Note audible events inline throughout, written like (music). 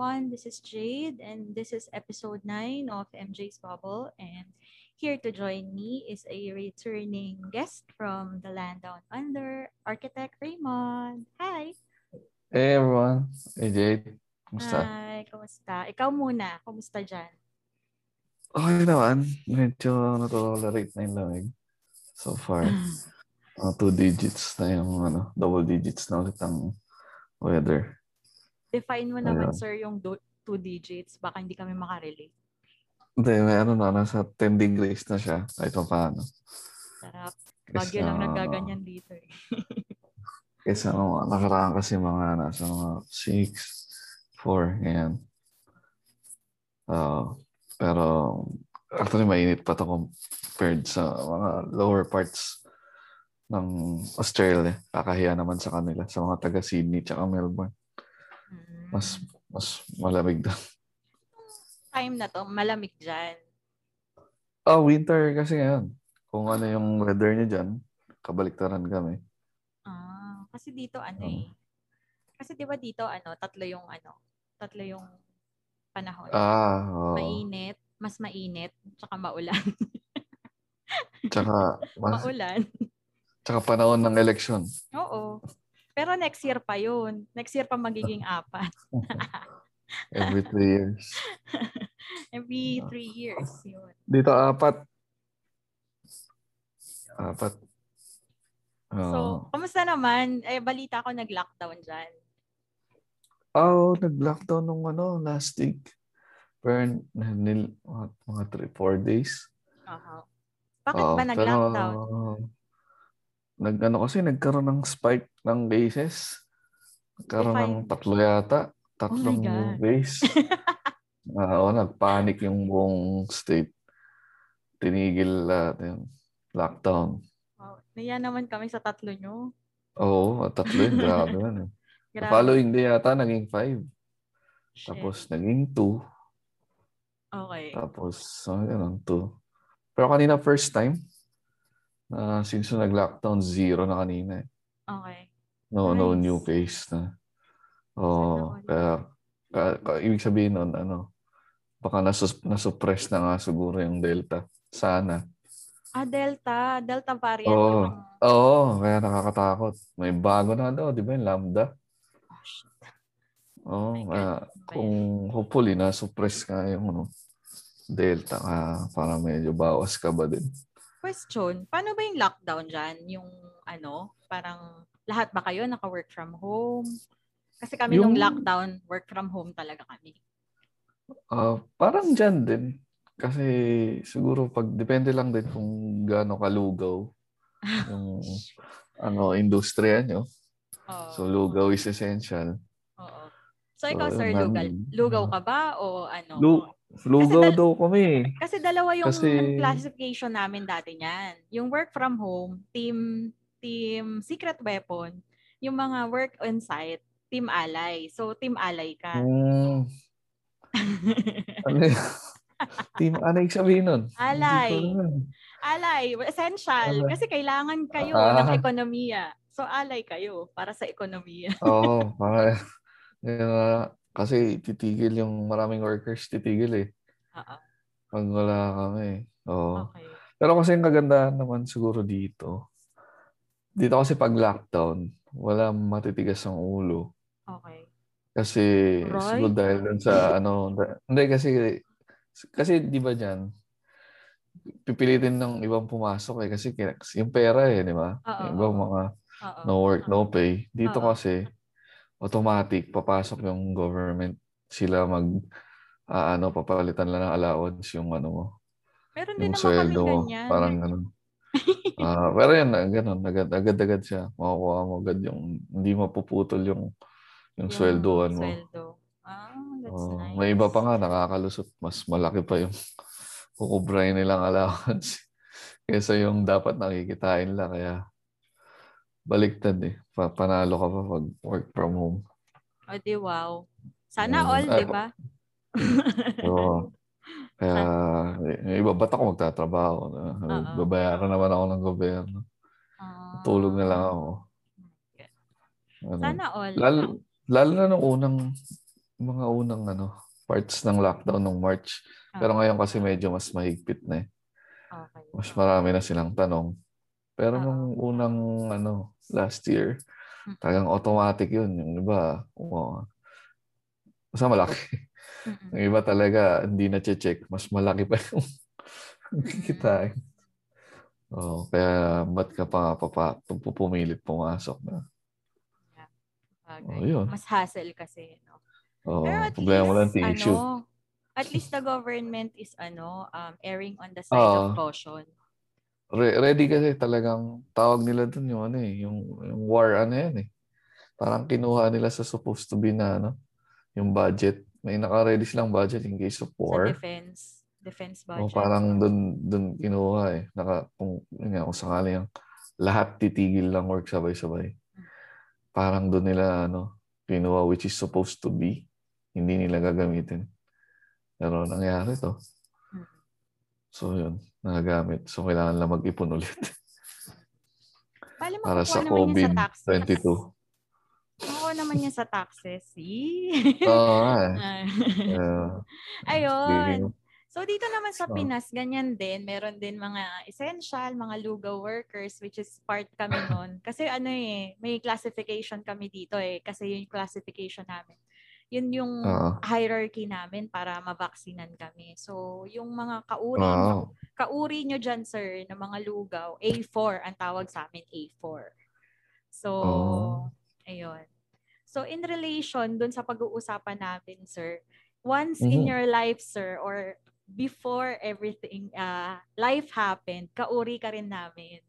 Everyone, this is Jade and this is episode 9 of MJ's Bubble and here to join me is a returning guest from the land down under, Architect Raymond. Hi! Hey everyone. Hey Jade. Kumusta? Hi, kumusta? Ikaw muna, kumusta dyan? Okay naman. Medyo natolerate na yung lamig. So far. (sighs) Uh, two digits na yung ano, double digits na ulit ang weather. Define mo naman Ayun. sir yung do- two digits, baka hindi kami makarelate. Hindi, meron na. Nasa 10 degrees na siya. Kahit pa paano. Sarap. Bagyo lang naggaganyan dito eh. (laughs) Kesa ano, nakaraan kasi mga nasa mga 6, 4, ganyan. Uh, pero actually mainit pa to compared sa mga lower parts ng Australia. Kakahiya naman sa kanila, sa mga taga Sydney tsaka Melbourne. Mm. Mas mas malamig (laughs) doon. time na to, malamig dyan. Oh, winter kasi ngayon. Kung ano yung weather niya dyan, kabaliktaran kami. Ah, kasi dito ano Oo. eh. Kasi 'di ba dito ano, tatlo yung ano, tatlo yung panahon. Ah, oo. Mainit, mas mainit, tsaka maulan. (laughs) Tsaka, mas, maulan. tsaka panahon ng election. Oo. Pero next year pa yun. Next year pa magiging apat. (laughs) Every three years. (laughs) Every three years. Yun. Dito apat. Apat. Oo. So, kamusta naman? Eh, balita ko nag-lockdown dyan. oh, nag-lockdown nung ano, last week. Pero nil, mga, mga three, four days. Aha. Bakit Oo, ba nag-lockdown? Pero, nag, ano kasi, nagkaroon ng spike ng cases. Nagkaroon ng Define. tatlo yata. Tatlong God. case. (laughs) Ah, Oo, nagpanic yung buong state. Tinigil lahat yung lockdown. Wow. Naya naman kami sa tatlo nyo. Oo, tatlo yun. Grabe (laughs) yan. eh. Grabe. following day yata, naging five. Shit. Tapos, naging two. Okay. Tapos, so, yun, two. Pero kanina, first time, na since nag-lockdown, zero na kanina. eh. Okay. No, no Nice. new case na. Oo, all. kaya, ka, ka- ibig sabihin nun, ano, baka nasus, nasuppress na nga siguro yung Delta. Sana. Ah, Delta. Delta variant. Oo. yung- Oo, kaya nakakatakot. May bago na daw, di ba, yung Lambda? Oh, shit. Oo, ba yan? kung hopefully na-suppress ka yung ano, Delta ka para medyo bawas ka ba din. Question, paano ba yung lockdown dyan? Yung ano, parang lahat ba kayo naka-work from home? Kasi kami Yung- nung lockdown, work from home talaga kami. Ah, parang dyan din. Kasi siguro pag depende lang din kung gaano kalugaw (laughs) yung ano industriya nyo. Oo. So lugaw is essential. Oo. So ikaw, So, sir, nan- lugaw ka ba o ano? Lu lugaw dal- daw kami. Kasi dalawa yung Kasi- classification namin dati niyan. Yung work from home, team team secret weapon, yung mga work on site, team alay. So team alay ka. Hmm, (laughs) ano? Team, ano yung sabihin nun? Alay. Alay, essential Alay. kasi kailangan kayo Ah. ng ekonomiya. So alay kayo para sa ekonomiya. Oo, para, (laughs) yun nga, kasi titigil yung maraming workers, titigil eh. Oo. Pag wala kami. Oo. Okay. Pero kasi yung kagandahan naman siguro dito, dito kasi pag lockdown, wala matitigas ang ulo. Okay. Kasi Right. siguro dahil dun sa (laughs) ano, hindi kasi, kasi di ba dyan, pipilitin ng ibang pumasok eh kasi yung pera eh, di ba? Oo. mga Oo. no work, no pay. Dito Oo. kasi, automatic, papasok yung government. Sila mag, ah, ano, papalitan lang ng allowance yung ano mo, Meron din yung naman kami mo. ganyan. Parang ganun. (laughs) Ah, pero yan, ganun, agad, agad-agad siya. Makukuha mo agad yung, hindi mapuputol yung, yung, sweldoan mo. Sweldo. Ah, that's Oh, nice. May iba pa nga, nakakalusot. Mas malaki pa yung kukubrahin nilang allowance (laughs) kaysa yung dapat nakikitain lang. Kaya baliktad eh. Pa- Panalo ka pa pag work from home. O di wow. Sana Mm, all, di ba? (laughs) Oo. Kaya yung iba, ba't ako magtatrabaho? Oo. Babayaran naman ako ng gobyerno. Ah, Tulog na lang ako. Ano, Sana all. lalo, lalo na nung unang, mga unang ano, parts ng lockdown nung March. Pero ngayon kasi medyo mas mahigpit na eh. Okay. Mas marami na silang tanong. Pero Oo. nung unang ano, last year, Mm. talagang automatic yun. Yung iba, oh, basta malaki. Mm-mm. Yung iba talaga, hindi na check Mas malaki pa yung kikitain. Oh, kaya ba't ka pa, pa, pa pupumilit pumasok na? Bagay. Oh, yun. Mas hassle kasi. No? Oh, Pero at problema mo lang least, tissue. ano, at least the government is ano, um, erring on the side Oo. of caution. Re- ready kasi talagang tawag nila dun yung ano eh, yung, yung war ano yan eh. Parang kinuha nila sa supposed to be na ano, yung budget. May naka-ready silang budget in case of Sa war. defense. Defense budget. O parang dun, dun kinuha eh. Naka, kung, yun nga, kung sakali yung lahat titigil lang work sabay-sabay. Parang dun nila ano, kinuha which is supposed to be. Hindi nila gagamitin. Pero nangyari to. So yun, nagagamit. So kailangan lang mag-ipon ulit. Para sa makukuha naman yan sa taxes. COVID-22. Makukuha naman yan sa taxes. See? Oo nga eh. (laughs) Ah. Uh, Ayun. So dito naman sa So- Pinas, ganyan din. Meron din mga essential, mga lugaw workers, which is part kami (laughs) nun. Kasi ano eh, may classification kami dito eh. Kasi yung classification namin. Yun yung Oo. hierarchy namin para mabaksinan kami. So yung mga kauri, wow. kauri nyo dyan, sir, ng mga lugaw, A4, ang tawag sa amin, A4. So, Oh. ayun. So, in relation dun sa pag-uusapan natin, sir, once in Mhm. your life, sir, or before everything, uh, life happened, kauri ka rin namin.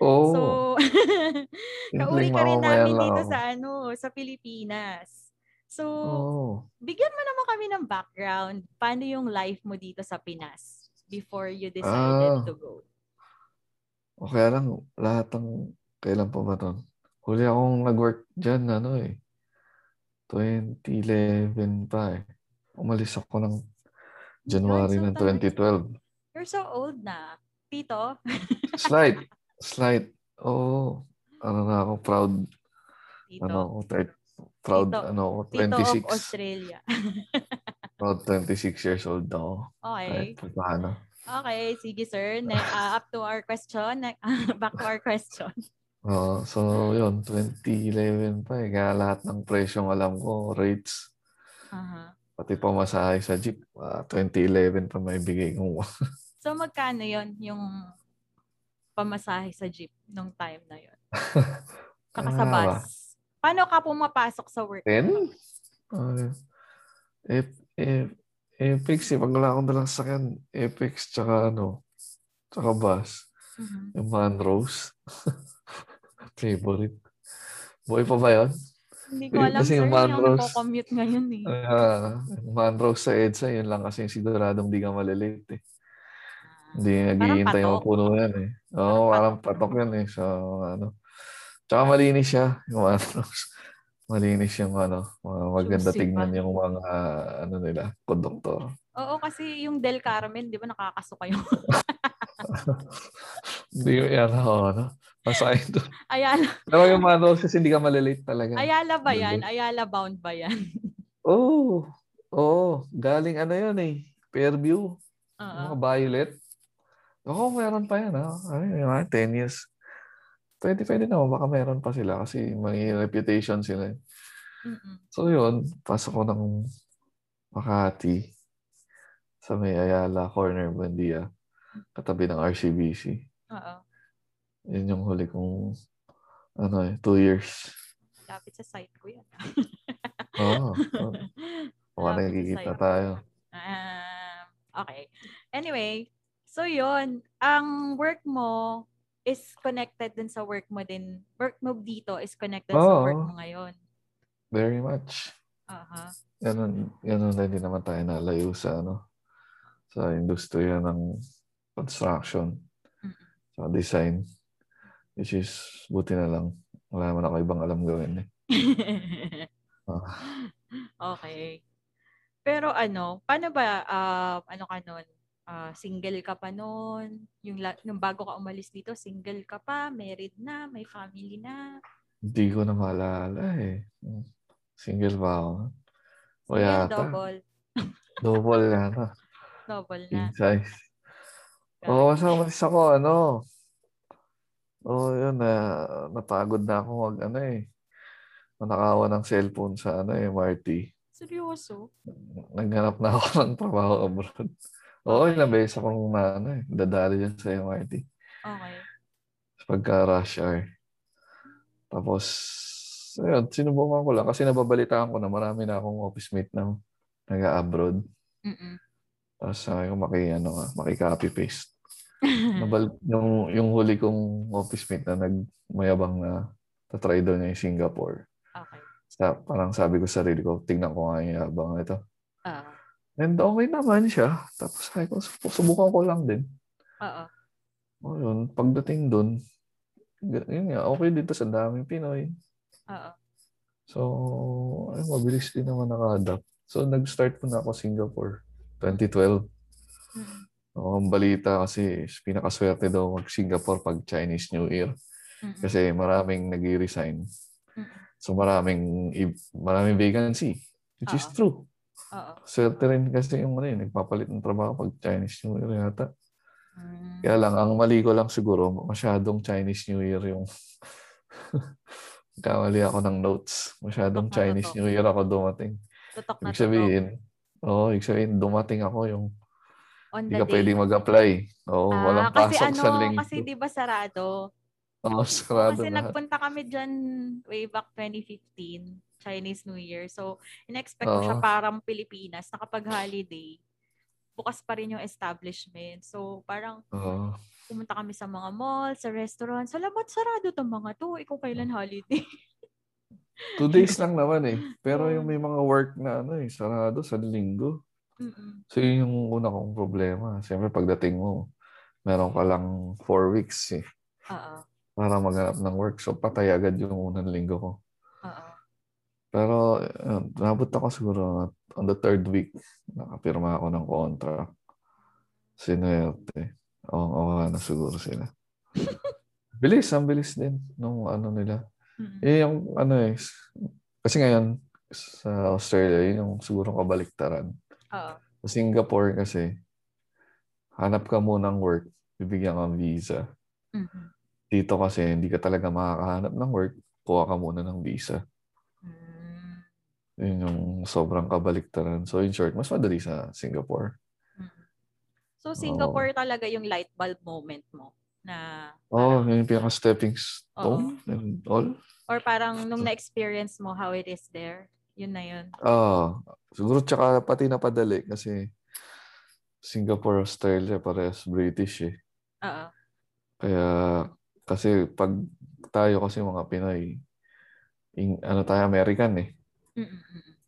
Oh, So, (laughs) kauri ka rin namin dito sa ano, sa Pilipinas. So, Oh. bigyan mo naman kami ng background. Paano yung life mo dito sa Pinas before you decided Ah. to go? O kaya lang, lahat ng, kailan pa ba to? Huli akong nag-work dyan, ano eh. 2011 pa eh. Umalis ako ng January so ng tagal. 2012. You're so old na. Tito? Slight. Slight. Oo. ano na ako, proud. Tito. Ano ako, proud, Tito- ano ako, Tito of 26. Australia. (laughs) Proud 26 years old ako. Okay. Kahit pa paano. Okay, sige sir. Ne- uh, (laughs) up to our question. Ne- (laughs) back to our question. Oo, so yun, 2011 pa eh. Kaya lahat ng presyong alam ko, rates, Aha. pati pamasahe sa jeep, ah, 2011 pa may bigay kong So magkano yon yung pamasahe sa jeep nung time na yon? Saka sa bus. Paano ka pumapasok sa work? 10? Uh, eh, eh, Apex eh. Pag wala akong dalang sakyan, Apex tsaka ano, tsaka bus. Mhm. Yung Manrose. (laughs) Favorite. Buhay pa ba yun? Hindi ko alam kasi sir. yung Manrose- nagko-commute ngayon eh. Ah, yung Manrose sa EDSA, yun lang kasi yung siguradong di ka malilate eh. Hindi naghihintay patok. yung puno yan eh. Oo, Parang parang patok yan eh. So, ano. Tsaka malinis siya, yung Manrose. Malinis yung ano, mga maganda Juicy tignan pa. yung mga ano nila, konduktor. Oo, kasi yung Del Carmen, di ba nakakaso kayo? (laughs) Hindi yung yan ako, ano. Masakit to. Ayala, Pero yung Manrose kasi hindi ka malilate talaga. Ayala ba yan? Ayala bound ba yan? (laughs) Oo. Oo. Galing ano yun eh. Fairview. Oo. Mga violet. Oo, meron pa yan. Ha? Ay, mga 10 years. Pwede, pwede naman. Baka meron pa sila kasi may reputation sila. Mm-mm. So yun, pasok ko ng Makati sa may Ayala Corner, Buendia. Katabi ng RCBC. Oo. Yun yung huli kong ano eh, two years. Lapit sa site ko yan. (laughs) Oo. Oh, Lapit sa nagkikita tayo. Um, okay. Anyway, so yun, ang work mo is connected din sa work mo din. Work mo dito is connected sa Oo. work mo ngayon. Very much. Aha. Ganun, ganun na din naman tayo nalayo sa ano sa industriya ng construction Mm. sa design. Which is, buti na lang. Wala naman ako ibang alam gawin eh. (laughs) Ah. okay. Pero ano, paano ba, ah, ano ka nun? Ah, single ka pa nun? Yung, la- nung bago ka umalis dito, single ka pa? Married na? May family na? Hindi ko na maalala eh. Single pa ako. O Single, yata. double. Double yata. (laughs) Double na. Size. Oo, oh, kasama umalis ako, ano. Oo, oh, yun, na, napagod na ako mag, ano eh. Nanakawan ng cellphone sa, ano eh, MRT. Seryoso? Naghanap na ako (laughs) ng trabaho abroad. Oo, ilang beses akong na, ano eh, dadali dyan sa MRT. Okay. Pagka rush hour. Tapos, ayun, sinubukan ko lang kasi nababalitaan ko na marami na akong office mate na nag-abroad. Mm-mm. Tapos sabi ko, maki, ano, nga, maki-copy paste. (laughs) Nabal, yung, yung huli kong office mate na nagmayabang na tatry daw niya yung Singapore. okay. Sa, parang sabi ko sa sarili ko, tingnan ko nga yung yabang ito. Oo. And okay naman siya. Tapos sabi ko, subukan ko lang din. Oo. O yun, pagdating dun, yun nga, okay dito sa daming Pinoy. Oo. So, ay, mabilis din naman naka-adapt. So, nag-start po na ako Singapore, 2012. Mm-mm. Oo, ang balita kasi pinakaswerte daw mag-Singapore pag Chinese New Year. Mm-mm. Kasi maraming nag-resign. Mm-mm. So, maraming, maraming vacancy. Which is Oo. true. Oo. Swerte rin kasi yung ano yun, nagpapalit ng trabaho pag Chinese New Year yata. Mm. Kaya lang, ang mali ko lang siguro, masyadong Chinese New Year yung... (laughs) Kamali ako ng notes. Masyadong Tutok Chinese. New Year ako dumating. Tutok na Ibig sabihin, oo, ibig sabihin, dumating ako yung On hindi ka day. pwedeng mag-apply. Oo, Ah, walang kasi pasok ano, sa linggo. kasi di ba sarado? Oo, sarado kasi na. nagpunta kami dyan way back 2015, Chinese New Year. So, in-expect ko siya parang Pilipinas, na kapag holiday, bukas pa rin yung establishment. So, parang Oo. pumunta kami sa mga mall, sa restaurant. Salamat, sarado tong mga to. Ikaw kailan holiday? (laughs) Two days lang naman eh. Pero yung may mga work na ano eh, sarado sa linggo. Mm-mm. So yun yung una kong problema. Siyempre pagdating mo, meron ka lang four weeks eh, Oo. para maghanap ng work. So patay agad yung unang linggo ko. Pero uh, nabot ako siguro on the third week, nakapirma ako ng contract. Sinuwerte. Oo, oo na siguro sila. (laughs) bilis, ang bilis din nung ano nila. Mm-mm. Eh, yung ano eh, kasi ngayon sa Australia, yun yung siguro kabaliktaran. Oo. Sa Singapore kasi, hanap ka muna ng work, bibigyan kang visa. Mhm. Dito kasi, hindi ka talaga makakahanap ng work, kuha ka muna ng visa. Mm. Yun yung sobrang kabaliktaran. So, in short, mas madali sa Singapore. Mhm. So, Singapore talaga yung light bulb moment mo na Oh, yun yung pinaka-stepping stone and all. or parang nung na-experience mo how it is there, yun na yun. Ah, siguro tsaka pati napadali kasi Singapore, Australia, parehas British eh. Oo. Kaya, kasi pag tayo kasi mga Pinoy, ing, ano tayo, American eh. Mm-mm,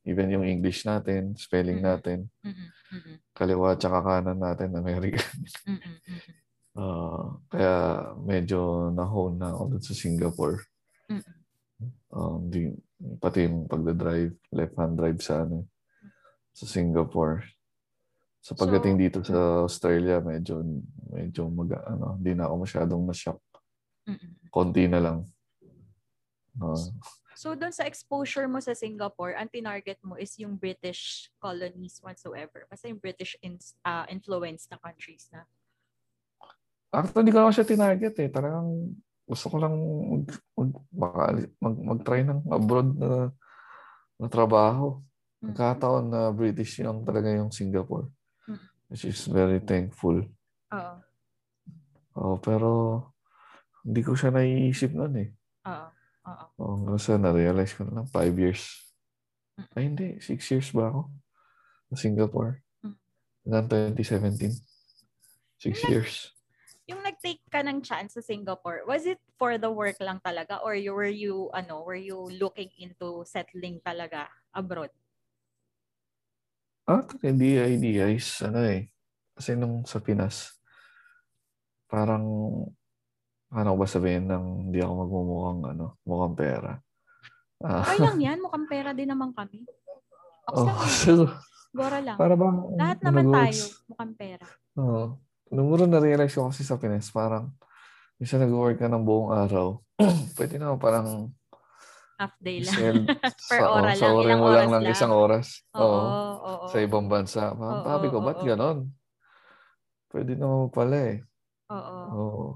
Even yung English natin, spelling Mm-mm. natin, mm-mm, kaliwa tsaka kanan natin, American. (laughs) Ah, kaya medyo na-hone na ako sa Singapore. Um, di, pati yung pagdadrive, left-hand drive sa ano, sa Singapore. So pagdating So- dito sa Australia, medyo medyo mag ano, hindi na ako masyadong na-shock. mm-mm. Konti na lang. Ah, So, doon sa exposure mo sa Singapore, ang tinarget mo is yung British colonies whatsoever. Basta yung British in, ah, influence na countries na. actually, hindi ko naman siya tinarget eh. Talagang gusto ko lang mag, mag, mag, mag-try ng abroad na, na trabaho. Mm. Nagkataon na British yung talaga yung Singapore. Mm. Which is very thankful. Oo. Oh, pero hindi ko siya naiisip noon eh. Oo. Oo. Oh, hanggang sa na-realize ko na lang, five years. Mm. Ay, hindi. Six years ba ako? Sa Singapore. Mm. Hanggang 2017. Six Yung nag- years. Yung nag-take ka ng chance sa Singapore, was it for the work lang talaga or you were you ano, were you looking into settling talaga abroad? Ah, hindi idea is, ano eh. Kasi nung sa Pinas, parang, ano ba sabihin ng hindi ako magmumukhang ano, mukhang pera. Ah, Okay lang yan. (laughs) Mukhang pera din naman kami. Okay oh, so, Gora lang. para bang, Lahat naman tayo. Mukhang pera. Oo. Nung muna na-realize ko kasi sa Pinas, parang, minsan nag-work ka ng buong araw, (clears throat) pwede naman parang Half day lang. sell (laughs) Per sa, ora oh, sa lang, oras ilang mo lang oras ng lang. isang oras. Oo, Oo. oo. Sa ibang bansa. Parang, Oo, Sabi ko, ba't oo. ganon? Pwede naman pala eh. Oo. Oo.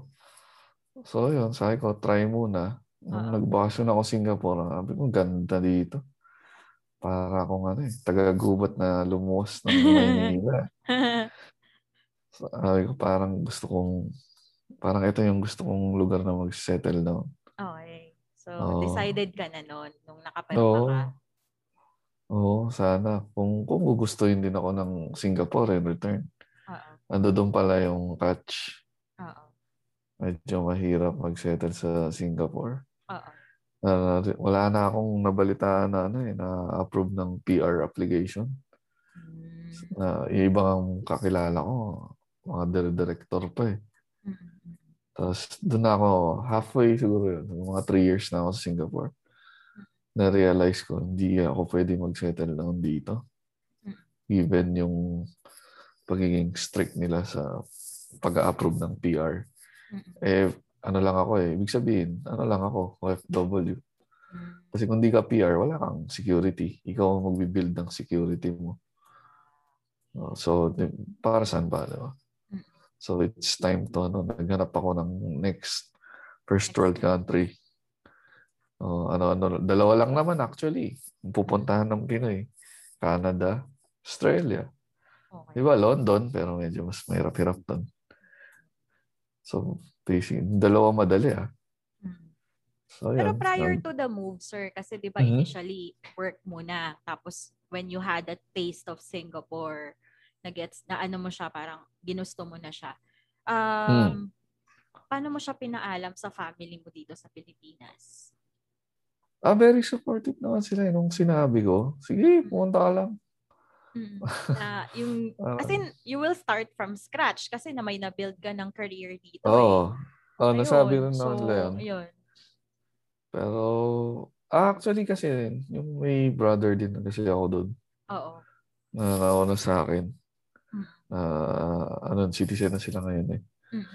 So, yun, sabi ko, try muna. Nung Oo. nagbakasyon ako Singapore, sabi ko, ganda dito. Para akong ano eh, taga-gubat na lumuwas ng (laughs) Maynila. (laughs) Sabi ko, parang gusto kong, parang ito yung gusto kong lugar na mag-settle down. okay. So, Oo. decided ka na noon nung nakapunta Oo. ka. Oo, sana. Kung, kung gugustuhin din ako ng Singapore in return. Oo. Ando doon pala yung catch. Medyo mahirap mag-settle sa Singapore. Oo. Ah, wala na akong nabalitaan na ano eh, na approve ng PR application. Mm. Na yung ibang kakilala ko, mga dire- director pa eh. Mm, mm, mm. Tapos doon ako, halfway siguro yun, mga three years na ako sa Singapore. Na-realize ko, hindi ako pwede mag-settle down dito. Given yung pagiging strict nila sa pag-approve ng PR. Eh, ano lang ako eh. Ibig sabihin, ano lang ako, OFW. Kasi kung di ka PR, wala kang security. Ikaw ang magbibuild ng security mo. Oh, So, di- para saan ba? Di ba? Mm. So, it's time to, ano, naghanap ako ng next first world country. Oh, ano, ano, dalawa lang naman actually. Pupuntahan ng Pinoy. Canada, Australia. Di Okay. ba, London, pero medyo mas mahirap-hirap doon. So, basically, dalawa madali ah. Mm. So, Pero yan. prior to the move, sir, kasi di ba Mhm. initially work muna, tapos when you had a taste of Singapore, na gets na ano mo siya, parang ginusto mo na siya. Um, Paano mo siya pinaalam sa family mo dito sa Pilipinas? Ah, very supportive naman sila eh. Nung sinabi ko, sige, pumunta ka lang. Mm. na (laughs) yung, Ah. as in, you will start from scratch kasi na may na-build ka ng career dito Oo. eh. Oh, Ayun, nasabi rin so, naman nila yun. Pero, ah, actually kasi, yung may brother din kasi ako doon Oo. na nauna sa akin. Mm. Na, ano, citizen na sila ngayon eh. Mm.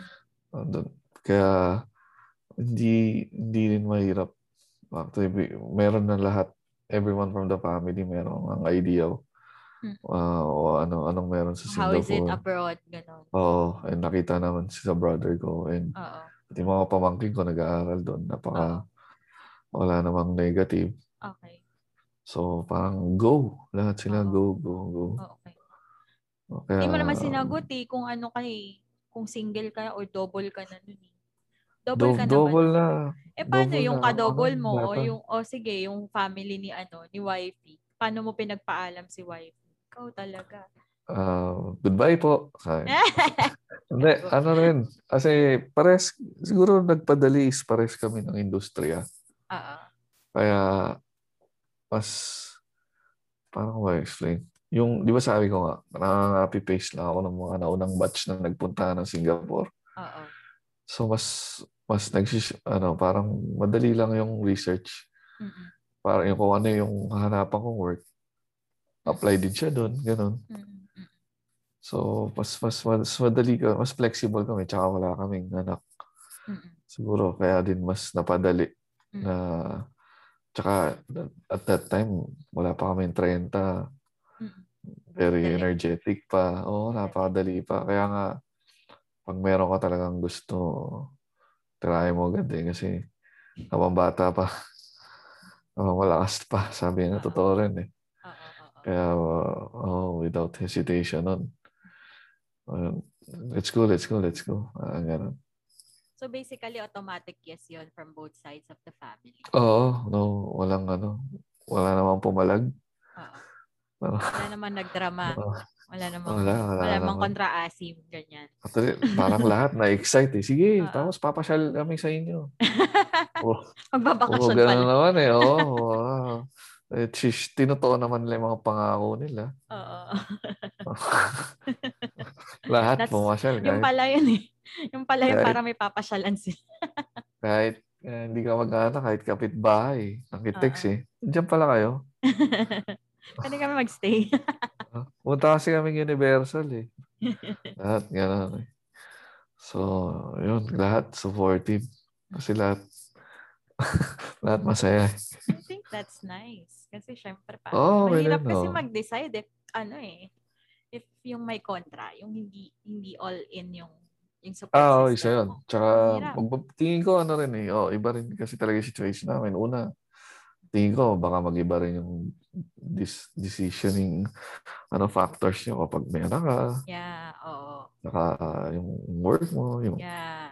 Andun. Kaya, hindi, hindi rin mahirap. Actually, meron na lahat. Everyone from the family meron ang idea Ah, o ano, anong meron sa How is it Singapore. abroad? Ganon. Oo, and nakita naman si sa brother ko and Oo. pati mga pamangkin ko nag-aaral doon. Napaka, wala namang negative. Okay. So, parang go. Lahat sila Oo. go, go, go. Oh, okay. Kaya, Hindi mo naman sinagot eh kung ano ka eh. Kung single ka or double ka na nun eh. Double do- ka double na. Eh paano double yung na. ka-double Ano, mo o data. yung o sige, yung family ni ano, ni wifey. Paano mo pinagpaalam si wifey? Ikaw talaga. Ah, goodbye po. (laughs) Hindi, ano rin. Kasi pares, siguro nagpadali is pares kami ng industriya. Oo. Kaya, mas, paano ko ba explain? Yung, di ba sabi ko nga, nakaka-copy paste lang ako ng mga naunang batch na nagpunta ng Singapore. Oo. So, mas, mas nagsis, ano, parang madali lang yung research. Mm-mm. Parang yung kung ano yung hahanapan kong work, apply din siya doon, ganun. So, mas, mas, mas madali ka, mas flexible kami, tsaka wala kaming anak. Siguro, kaya din mas napadali na, tsaka at that time, wala pa kaming 30, Mm-mm. very energetic pa. Oo, napakadali pa. Kaya nga, pag meron ka talagang gusto, try mo agad eh, kasi habang bata pa, (laughs) habang malakas pa, sabi nga, totoo rin eh. Oo, oo. Uh, oh, without hesitation nun. Uh, let's go, let's go, let's go. Ah, ganun. So basically automatic yes 'yon from both sides of the family. Oo, no, walang ano, wala namang pumalag. Oo. Ano, Wala naman nagdrama. Oo. (laughs) Wala namang Wala, wala, wala namang naman. kontra-asim ganyan. Actually, parang (laughs) lahat na-excite eh. Sige, Oo. tapos papasyal kami sa inyo. (laughs) Oh, Oo, Magbabakasyon ganun pala. naman eh. Oo, wow. Eh, shish, tinotoo naman nila yung mga pangako nila. Oo. (laughs) Lahat That's- pumasyal. yung Kahit, pala yun eh. Yung pala Kahit- para may papasyalan sila. (laughs) kahit eh, hindi ka mag-anak, kahit kapitbahay. Nakitext Oo. eh. Diyan pala kayo. (laughs) Pwede kami magstay. Punta kasi kami Universal eh. lahat gano'n eh. So, yun, lahat supportive. Kasi lahat, (laughs) lahat masaya. I think that's nice. Kasi syempre pa. Oo, okay mahirap kasi oo. mag-decide if ano eh. If yung may kontra, yung hindi hindi all in yung yung support Ah, oh, isa yun. mo. Tsaka, mag- tingin ko ano rin eh. Oh, iba rin kasi talaga yung situation namin. Una, tingin ko baka mag-iba rin yung dis- decisioning ano factors nyo kapag may anak ka. Yeah, oo. Saka yung work mo, yung Yeah.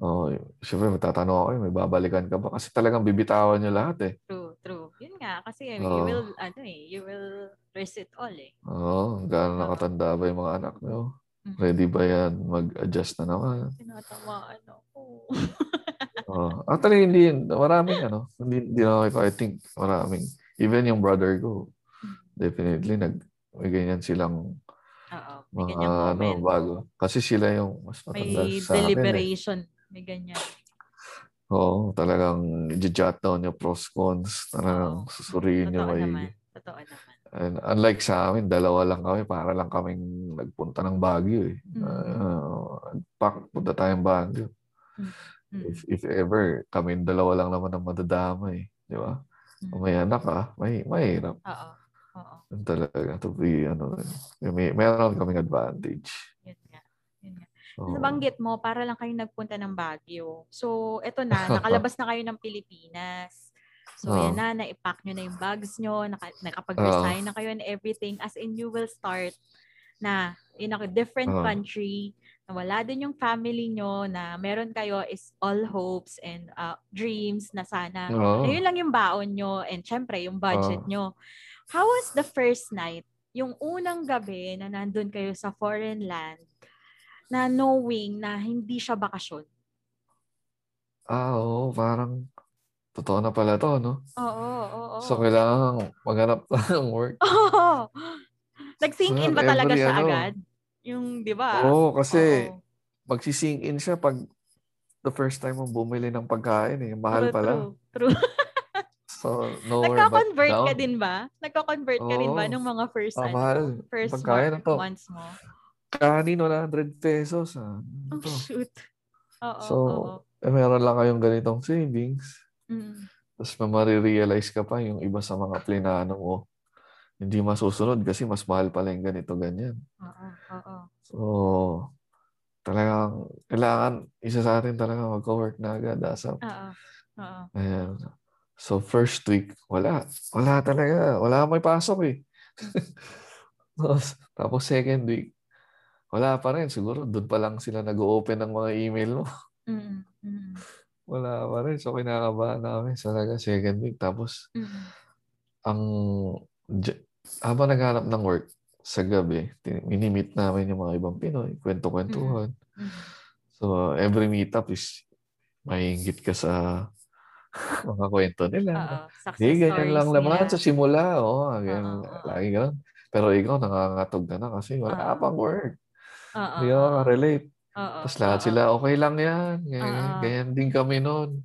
Oh, syempre magtatanong ako, eh, may babalikan ka ba? Kasi talagang bibitawan nyo lahat eh. True, true. Yun nga kasi you Oo. will ano eh, you will risk it all eh. Oo, gaano Oo. nakatanda ba yung mga anak nyo? Mhm. Ready ba yan? Mag-adjust na naman? Tinatamaan ako. (laughs) Oh. Actually, hindi yun. Maraming ano. Hindi, hindi na ako, I think, maraming. Even yung brother ko, definitely, nag, may ganyan silang Oo, may mga ano, bago. Kasi sila yung mas matanda May sa akin. Eh. deliberation. May ganyan. Oo, talagang i-jot down yung pros, cons. Talagang susuriin nyo Totoo may... naman. Totoo naman. And unlike sa amin, dalawa lang kami, para lang kaming nagpunta ng Baguio eh. Mm. Uh, pak, punta tayong Baguio. Mm. If, if ever, kami dalawa lang naman ang madadama eh. Di ba? Mm. Kung may anak ka, may, mahirap. Oo. Oo. Talaga to be, ano, may, meron kaming advantage. Yun So, Nabanggit mo, para lang kayo nagpunta ng Baguio. So, eto na, (laughs) nakalabas na kayo ng Pilipinas. So, Oo. yan na, naipack nyo na yung bags nyo, naka, nakapag-resign na kayo and everything. As in, you will start na in a different Oo. country, na wala din yung family nyo, na meron kayo is all hopes and uh, dreams na sana. Oo. Na yun lang yung baon nyo and syempre, yung budget Oo. nyo. How was the first night? Yung unang gabi na nandun kayo sa foreign land, na knowing na hindi siya bakasyon. ah, oo, parang, totoo na pala to, no? Oo, oo, oo. So, kailangan maghanap (laughs) ng work. Oo. Nag-sink in ba talaga every siya ano. agad? Yung, di ba? Oo, kasi, Oo. magsisink in siya pag the first time mo bumili ng pagkain eh. Mahal True, pala. True, true. (laughs) So, nowhere Nagka-convert ka din ba? Nagka-convert ka rin ba nung mga first, Ah, ano, mahal. first Pagkain na to. months mo? Kanin, 100 pesos. Ah. Oh, Ano to? shoot. Oo, So, oo. eh, meron lang kayong ganitong savings. Mm. Tapos marirealize ka pa yung iba sa mga plinano mo. Hindi masusunod kasi mas mahal pala yung ganito, ganyan. Oo, oo. So, talagang, kailangan, isa sa atin talaga magka-work na agad. ASAP. Oo. Oo. Ayan. So, first week, wala. Wala talaga. Wala may pasok eh. (laughs) tapos, tapos second week, wala pa rin. Siguro, doon pa lang sila nag-open ng mga email mo. Mm, mm, Wala pa rin. So, kinakabahan namin talaga second week. Tapos, mm. ang habang naghanap ng work sa gabi, minimit namin yung mga ibang Pinoy, kwento-kwentuhan. Mm. So, every meetup is maingit ka sa (laughs) mga kwento nila. Hindi, ganyan stories lang naman sa simula. Oo, ganyan, lagi ganun. Pero ikaw, nangangatog ka na kasi wala ka pang work. Oo, Hindi oo. makarelate. Oo, Tapos lahat sila, okay lang yan. Ganyan, ganyan din kami noon.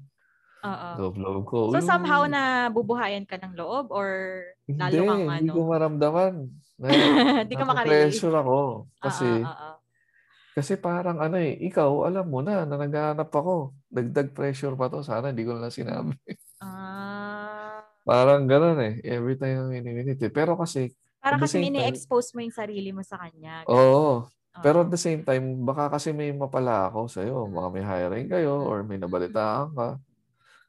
Oo. Loob-loob ko. So "Uy, somehow na bubuhayan ka ng loob or lalo Hindi, kang hindi ano? ko maramdaman. Hindi (laughs) ka makarelate. pressure ako. Kasi, kasi parang ano eh, ikaw, alam mo na, na naghahanap ako. Dagdag pressure pa to. Sana hindi ko na sinabi. Ah. Parang gano'n eh. Every time ang miniminit eh. Pero kasi, Para kasi ini-expose mo yung sarili mo sa kanya. oo. Pero at the same time, baka kasi may mapala ako sa'yo. Baka may hiring kayo or may nabalitaan ka.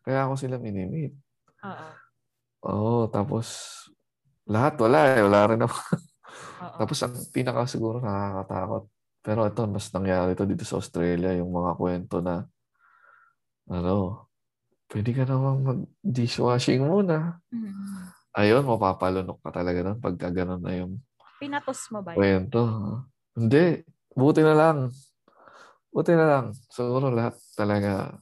Kaya ako sila minimit. Oo. Oo, tapos lahat wala eh. Wala rin ako. (laughs) Tapos ang pinaka siguro nakakatakot. Pero ito, mas nangyari ito dito sa Australia, yung mga kwento na, ano, pwede ka namang mag-dishwashing muna. Mhm. Ayun, mapapalunok ka talaga nun pagka ganun na yung Pinatos mo ba yun? kwento. Hindi. Buti na lang. Buti na lang. Siguro lahat talaga,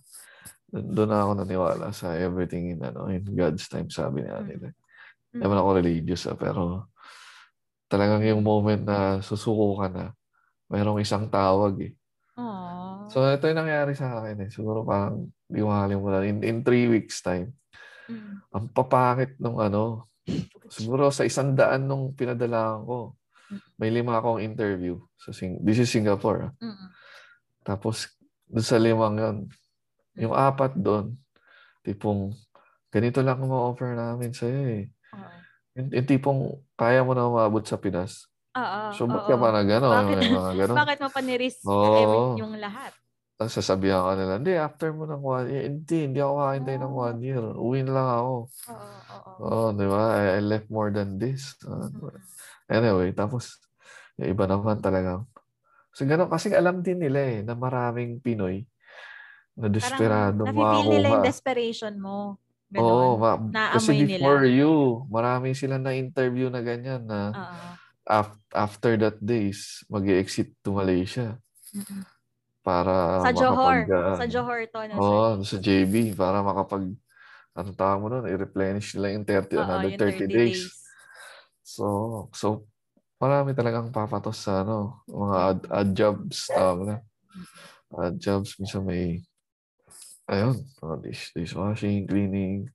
doon na ako naniwala sa everything in, ano, in God's time, sabi nga nila. Hindi naman ako religious ah, pero talagang yung moment na susuko ka na, mayroong isang tawag eh. Aww. So, ito yung nangyari sa akin eh. Siguro parang, di ko makalimutan. In, in three weeks time, Mm. ang papangit nung ano, siguro sa isang daan nung pinadalaan ko, may lima akong interview. So, sing, this is Singapore. ah. Mm-mm. Tapos, doon sa limang yun, yung apat doon, tipong, ganito lang ang ma-offer namin sa'yo eh. Oo. Yung, yung tipong, kaya mo na umabot sa Pinas. Oo. So, oo. ka pa na gano'n? Bakit, May mga gano'n. (laughs) bakit mo pa niris Oo. yung lahat? Tapos sasabihan ka nila, hindi, after mo ng one year, hindi, hindi ako kakintay ng Oh. one year. Uwi na lang ako. Oo, oo. Oo, di ba? I, I left more than this. Ah, Mm-mm. Anyway, tapos, yung iba naman talagang, so ganun, kasi alam din nila eh, na maraming Pinoy na Parang desperado nafe-feel nila yung makakuha. desperation mo. Ganon. Oo, ma- kasi Naamoy nila. before you, marami sila na interview na ganyan na af- after that days, mag exit to Malaysia Mm-mm. para Sa Johor. makapag, ah, Sa Johor to. No, Oo, sa JB para makapag ano tawag mo nun, i-replenish nila yung 30, Oo, another yung 30, days. So, so marami talagang papatos sa ano, mga odd, odd jobs tawag na. Odd jobs minsan may ayun, mga dish, dishwashing, cleaning.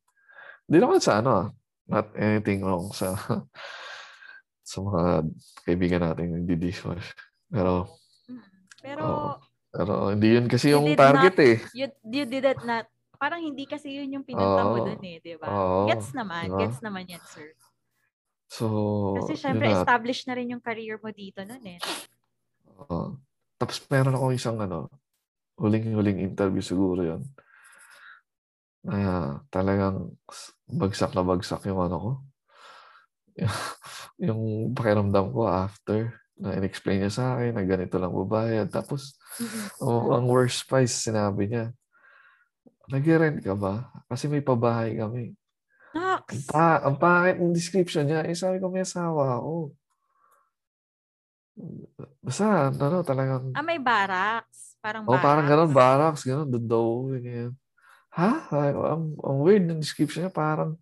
Hindi naman sa ano, ah, not anything wrong sa (laughs) sa mga kaibigan natin nagdi-dishwash. Pero, Mm. Pero, Oo. pero hindi yun kasi You yung target eh. you, you did it not, parang hindi kasi yun yung pinunta mo Oo. dun eh, di ba? Oo. Gets naman, Diba? gets naman yan, sir. So, Kasi syempre, na. established na rin yung career mo dito nun eh. Oo. tapos meron ako isang ano, huling-huling interview siguro yun. Na talagang bagsak na bagsak yung ano ko. (laughs) yung pakiramdam ko after na in-explain niya sa akin na ganito lang babayad. Tapos, oh, ang worst price, sinabi niya, nag-rent ka ba? Kasi may pabahay kami. Ang, pa, ang pangit ng description niya, eh sabi ko may asawa ako. Basta, ano, talagang, Ah, may barracks. Parang oh, barracks. parang ganun, barracks, ganun, doon daw, ganyan. Ha? Ang, ang weird ng description niya, parang,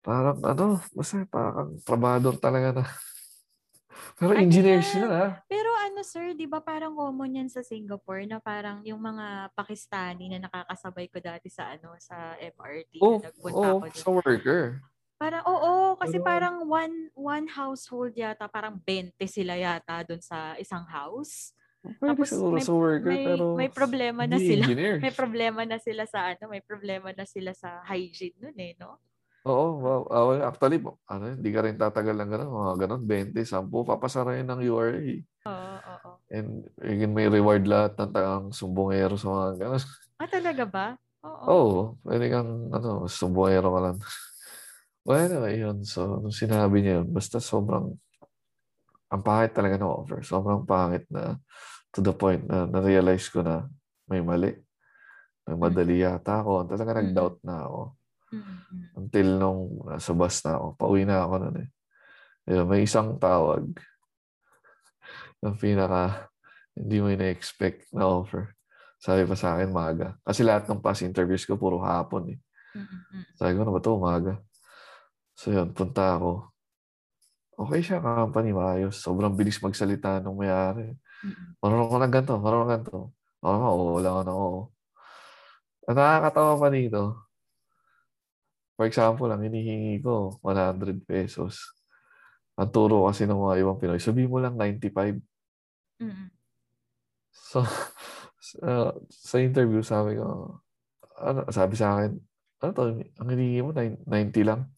parang, ano, basta, parang trabador talaga na. Pero Ano engineer yan? siya, ha? Pero ano sir, di ba parang common yan sa Singapore na parang yung mga Pakistani na nakakasabay ko dati sa ano sa MRT Oh, na nagpunta oh, ko dun. sa worker. Parang oo, kasi Pero- parang one one household yata, parang 20 sila yata doon sa isang house. Pwede Tapos siguro may- sa worker, May pero may problema na sila. engineer. (laughs) May problema na sila sa ano, may problema na sila sa hygiene nun eh, no? Oo, wow. Ah, well, actually, ano, hindi ka rin tatagal ng gano'n. Mga gano'n, 20, 10, papasara yun ng URA. Oo, oo. And again, may reward lahat ng tagang sumbongero sa mga gano'n. Ah, talaga ba? Oo. Oo, pwede kang, ano, sumbongero ka lang. (laughs) well, anyway, yun. So, nung sinabi niya yun, basta sobrang, ang pangit talaga ng offer. Sobrang pangit na, to the point na na-realize ko na may mali. Nagmadali yata ako. Talaga nag-doubt na ako. Mm-mm. Until nung nasa bus na ako. Pauwi na ako nun eh. Ayun, may isang tawag ng pinaka hindi mo ina-expect na offer. Sabi pa sa akin, maga. Kasi lahat ng past interviews ko, puro hapon eh. Mm-mm. Sabi ko, ano ba ito, umaga? So yun, punta ako. Okay siya, company, maayos. Sobrang bilis magsalita nung may-ari. Mm-mm. Marunong ko ng ganito, marunong ng ganito. Oo oo, wala ka na oo. Ang nakakatawa pa dito, for example, ang hinihingi ko, 100 pesos. Ang turo kasi ng mga ibang Pinoy, sabi mo lang 95. Mm-mm. So, (laughs) uh, sa interview, sabi ko, ano, sabi sa akin, ano to, ang hinihingi mo, nine- 90 lang.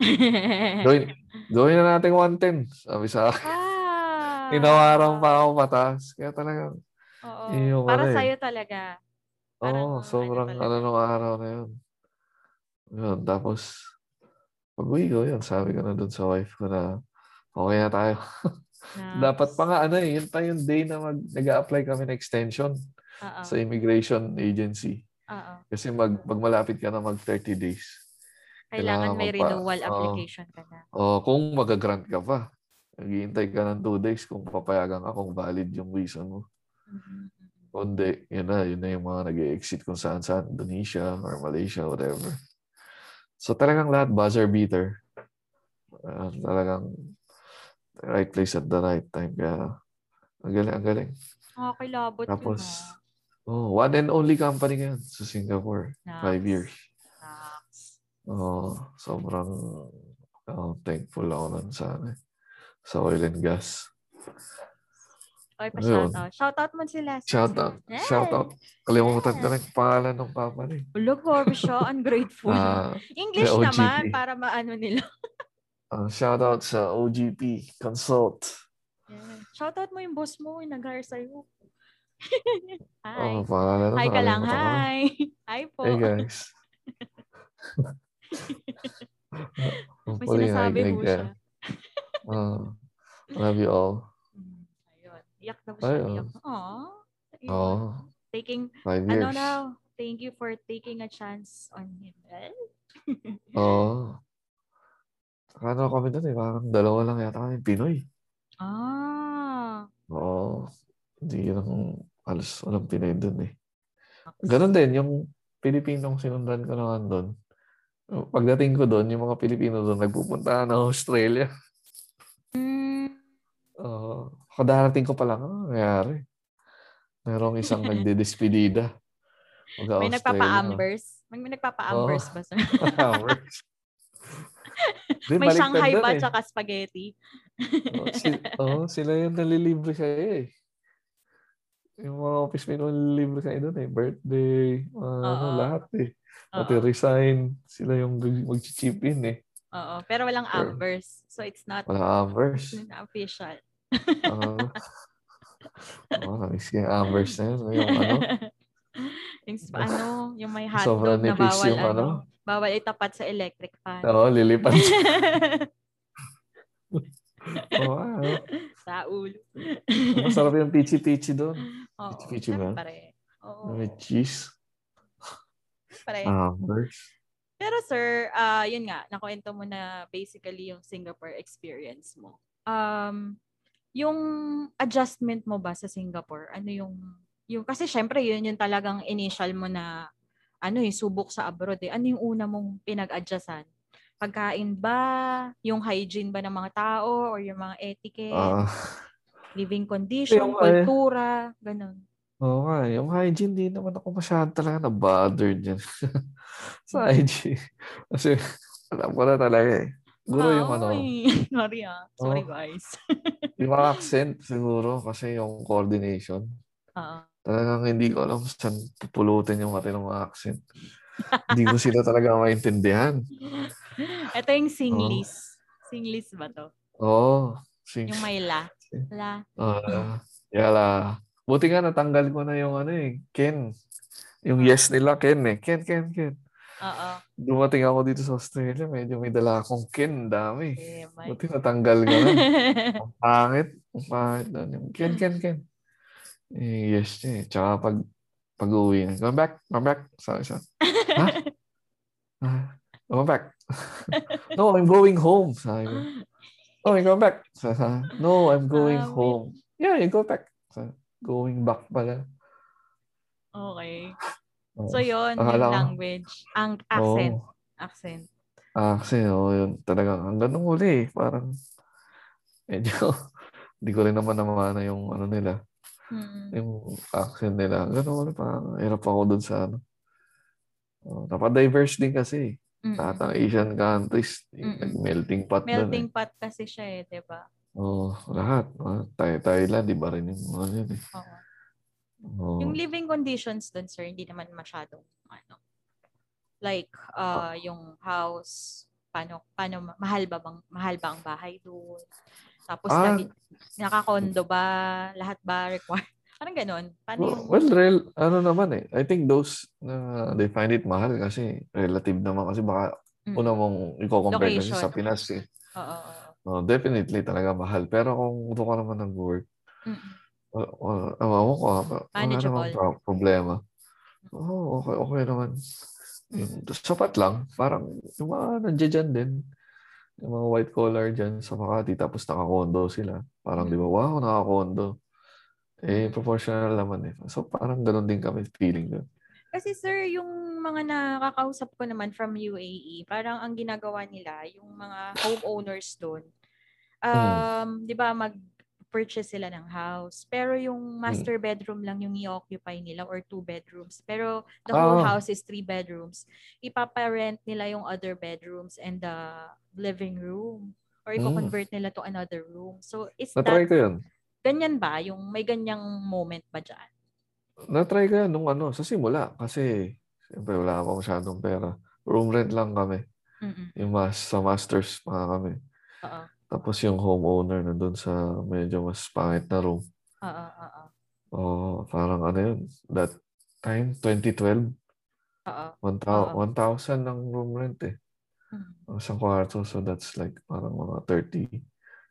(laughs) Gawin, gawin na natin 110. Sabi sa akin, ah! inawaran pa ako mataas. Kaya talagang, Oo. Para ano eh. sa'yo talaga. Oo, ano sobrang talaga. ano nung araw na yun. Yun, tapos, pag uwi ko, yun, sabi ko na dun sa wife ko na, okay na tayo. Na- (laughs) Dapat pa nga, ano eh, yun pa yung day na mag, nag-a-apply kami ng extension Oo. sa immigration agency. Oo. Kasi mag, pag malapit ka na mag 30 days. Kailangan may magpa- renewal oo. application ka na. O kung mag-grant ka pa, naghihintay ka ng 2 days kung papayagan ka kung valid yung visa mo. Mhm. Kundi, yun na, yun na yung mga nag exit kung saan saan, Indonesia or Malaysia, whatever. So talagang lahat buzzer beater. Uh, talagang right place at the right time. Kaya ang galing, ang galing. Nakakilabot Tapos, yun ah. oh, one and only company ngayon sa Singapore. Five Nice. years. Nice. Oh, sobrang oh, thankful ako nun sa, ano, sa oil and gas. Okay, pa Ayun. shoutout. Shoutout mo sila. Shout out. Yes. Shout out. Kalimutan ko na yung pangalan ng company. Ulo, grabe siya. (laughs) Ungrateful. Ah, English naman para maano nila. ah, shout out sa OGP Consult. Yeah. Shoutout mo yung boss mo yung nag-hire sa'yo. (laughs) Oh, Hi. pangalan Hi ka lang. ko. Hi. (laughs) Hi po. Hey guys. May sinasabi ka. siya. Ah, love you all. Iyak daw siya. Ayun. Iyak. Aww. Oh, Taking, five ano years. now, thank you for taking a chance on him. (laughs) Oo. Saka ano kami doon eh, parang dalawa lang yata kami Pinoy. Ah. Oo. Hindi lang, alas walang Pinoy doon eh. Ganon din, yung Pilipinong sinundan ko naman doon. Pagdating ko doon, yung mga Pilipino doon, nagpupunta na Australia. Mm, Oo. Kadarating ko pa lang, ano nangyari? Merong isang (laughs) nagdidespedida. may nagpapa-ambers. May, nagpapa-ambers Oo. ba, sir? (laughs) Ambers. Di, may Shanghai ba eh. tsaka spaghetti? Oo, si- Oo, sila yung nalilibre sa'yo eh. Yung mga office mate nalilibre sa'yo doon eh. Birthday, mga ano, lahat eh. Pati resign, sila yung mag-chip in eh. Oo. Pero walang Sure. ambers. So it's not Wala Ambers. not official. Namiss ko yung Ambers na yun. Yung ano, yung (laughs) ano, yung may Sobrang hotdog na nipis bawal yung ano, bawal itapat sa electric fan. oo, lilipan. Oo, ano. sa ulo. Masarap yung peachy-peachy doon. Oo, Pichi-pichi ba? syempre. Oo, May cheese. syempre. Ambers. Pero sir, ah yun nga, nakwento mo na basically yung Singapore experience mo. Um, yung adjustment mo ba sa Singapore? Ano yung, yung kasi syempre yun yung talagang initial mo na ano eh, subok sa abroad eh. Ano yung una mong pinag-adjustan? Pagkain ba? Yung hygiene ba ng mga tao? Or yung mga etiquette? Ah, living condition? Yung, eh, kultura? Ganun. Oo nga, yung hygiene, di naman ako masyadong talaga na-bothered dyan. (laughs) sa hygiene. Kasi, alam ko na talaga eh. Siguro yung ano, Ay, (laughs) Sorry ah. Sorry Oh. guys. (laughs) yung accent siguro kasi yung coordination. Oo. Talagang hindi ko alam saan pupulutin yung matinong accent. hindi ko sila talaga maintindihan. (laughs) Ito yung Singlis. Singlis ba to? Oo. Sing, Yung may la. La. Ah, yala. Buti nga natanggal ko na yung ano eh, Ken. Yung yes nila, Ken eh. Ken, Ken, Ken. Oo. Dumating ako dito sa Australia, medyo may dala akong Ken, dami. May- Buti natanggal ko na. (laughs) Ang pangit. Ang pangit Ken, Ken, Ken. Eh, yes eh. Tsaka pag pag-uwi na, come back, come back. Sabi siya, ha? (laughs) Ah, come back. (laughs) no, I'm going home. Sabi ko. Oh, you come back. Sabi no, I'm going wait. home. Yeah, you go back. Sabi, going back pala. okay. Oh. So, yun, yung Akala ko- language. Ang accent. Oo. Accent. Ah, kasi oh, yun talagang hanggang nung huli eh, parang medyo (laughs) hindi ko rin naman namana yung ano nila, Mm. yung accent nila. Hanggang nung huli parang hirap ako dun sa ano. Oh, napaka-diverse din kasi. Mm-mm. Lahat ng Asian countries, nag-melting pot dun eh. Melting pot kasi siya eh, di ba? Oh, lahat. Ah, Thai- Thailand, di ba rin yung ano yun eh. Oo. Oh. Yung living conditions dun, sir, hindi naman masyadong, ano, like, uh, yung house, paano, paano, ma- mahal ba bang, mahal ba ang bahay doon? Tapos, Ah. lagi, nakakondo ba? Lahat ba required? (laughs) Parang ganun. Paano Well, yung, well, real, ano naman eh. I think those na they find it mahal kasi relative naman kasi baka Mm. una mong i-compare kasi sa Pinas eh. Oo, oo, oo. Oh, definitely talaga mahal. Pero kung doon ka naman nag-work, Mm-mm. Uh, ewan ko ah, wala namang pro- problema. Oo, okay, okay naman. Yung, sapat lang. Parang yung mga nandiyan dyan din. Yung mga white collar dyan sa Makati tapos nakakondo sila. Parang Mm. di ba, wow, nakakondo. Eh, Mm. proportional naman eh. So parang ganun din kami feeling doon. Kasi sir, yung mga nakakausap ko naman from UAE, parang ang ginagawa nila, yung mga homeowners doon, Hmm. um, 'di ba mag purchase sila ng house. Pero yung master bedroom lang yung i-occupy nila or two bedrooms. Pero the whole Ah. house is three bedrooms. Ipapa-rent nila yung other bedrooms and the living room. Or Mm. i-convert nila to another room. So is Na-try that, ko yun. ganyan ba? Yung may ganyang moment ba dyan? Na-try ko yun nung ano, sa simula. Kasi, siyempre wala pa masyadong pera. Room rent lang kami. Mm-mm. Yung mas, sa masters pa kami. Oo. Tapos yung homeowner nandun sa medyo mas pangit na room. Oo, oo. Oh, parang ano yun. That time, 2012, Oo. 1,000 Oo. 1,000 ng room rent eh. Mm. Ang Isang kwarto. So that's like parang mga 30,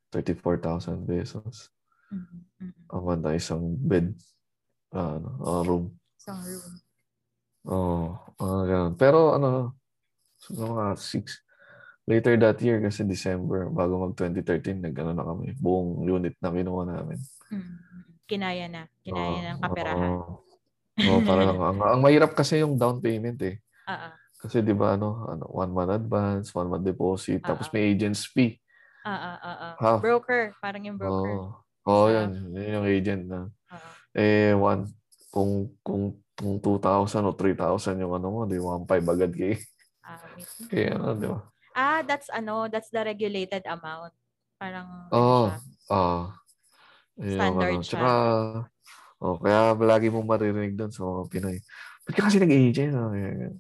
34,000 pesos. Mm-mm. Mm-mm. Ang banda isang bed. ano, ah, room. Isang room. Oo, mga ganun. Pero ano, siguro mga six, later that year kasi December, bago mag 2013, nag-ano na kami. Buong unit na kinuha namin. Mm. Kinaya na. Kinaya Oo, ng kaperahan. oo. Oo, parang ang, ang mahirap kasi yung down payment eh. Oo. Kasi 'di ba ano, ano, one month advance, one month deposit, tapos Oo. may agent's fee. Oo. Half. Broker. Parang yung broker. Oo, Sa- yan. Yun yung agent na. Oo. Eh, one, kung, kung, kung 2,000 o 3,000 yung ano mo, di 1,500 agad kay, Ah, wait. kay ano, di ba? Ah, that's ano, that's the regulated amount. Parang ano siya. Ah. Yun yung Standard ano. siya. Tsaka, oh, kaya lagi mong maririnig doon sa mga Pinoy. Ba't ka kasi nag-agent? Ganyan.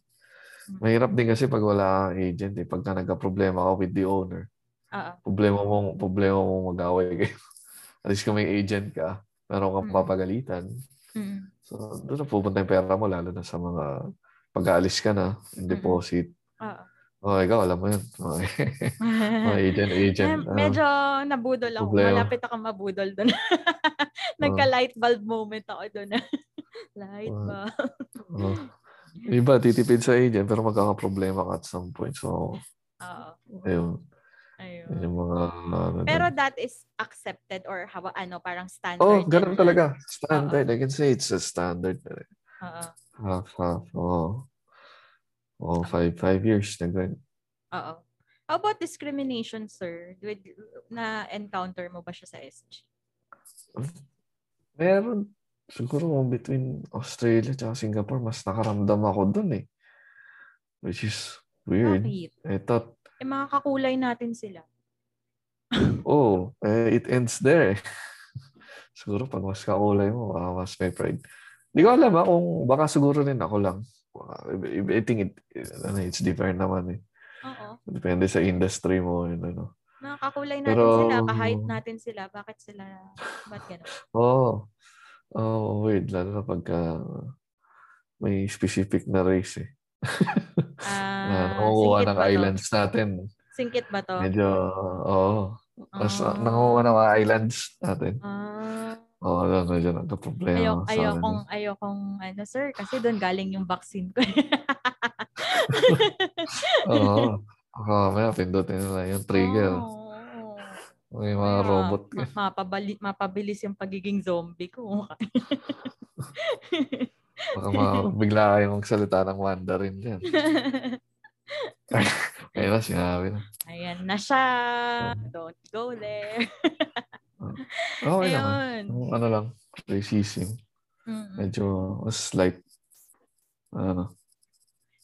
Mahirap din kasi pag wala kang agent eh. Pagka nagka-problema ka with the owner, Oo. problema mo, problema mo mag-away (laughs) kayo. At least kung may agent ka, meron kang Mm. papagalitan. Mm. So, doon na pupunta yung pera mo, lalo na sa mga pag-aalis ka na, Mm-mm. deposit. Oo. Oh, ikaw, alam mo yun. Okay. (laughs) mga agent, (laughs) agent. Eh, medyo nabudol ako. problema. Malapit ako mabudol doon. (laughs) Nagka-light bulb moment ako doon. light Ah. bulb. oh. Iba, titipid sa agent, pero magkakaproblema ka at some point. So, Oo. ayun. Ayun. Yun yung mga, ano, Pero dun. that is accepted or how, ano, parang standard. oh, ganun talaga. Standard. I can say it's a standard. Oo. Half, half. Oh. Oh, five, five years na ganun. Oo. How about discrimination, sir? With, na encounter mo ba siya sa SG? Meron. Siguro between Australia at Singapore, mas nakaramdam ako dun eh. Which is weird. Bakit? I thought, Eh, mga kakulay natin sila. (laughs) oh, eh, it ends there eh. (laughs) siguro pag mas kakulay mo, baka mas may pride. Hindi ko alam ha, kung baka siguro rin ako lang. I, think it, ano, it's different naman eh. Oo. Depende sa industry mo. Yun, ano. Mga kakulay natin Pero- sila, kahit natin sila. Bakit sila, ba't gano'n? (laughs) Oo. Oh, weird. Lalo na pagka may specific na race eh. (laughs) na Ah, nakukuha singkit ng ba to? islands natin. Singkit ba to? Medyo, oo. Mas Ah. nakukuha ng mga islands natin. Ah, Oo, oh, medyo nagka-problema ayaw, sa ayaw akin. kong, ayaw kong, ano sir, kasi doon galing yung vaccine ko. (laughs) Oo. Baka (laughs) mamaya pindutin nila yung trigger. Oo. May mga Kaya, robot. ma- mapabali, mapabilis yung pagiging zombie ko. (laughs) Baka ma- bigla kayong magsalita ng Mandarin dyan. Ayun na, sinabi na. Ayan na siya. Don't go there. Okay naman. Ayun. Yung Ano lang, racism. Mm-mm. Medyo slight. Ano.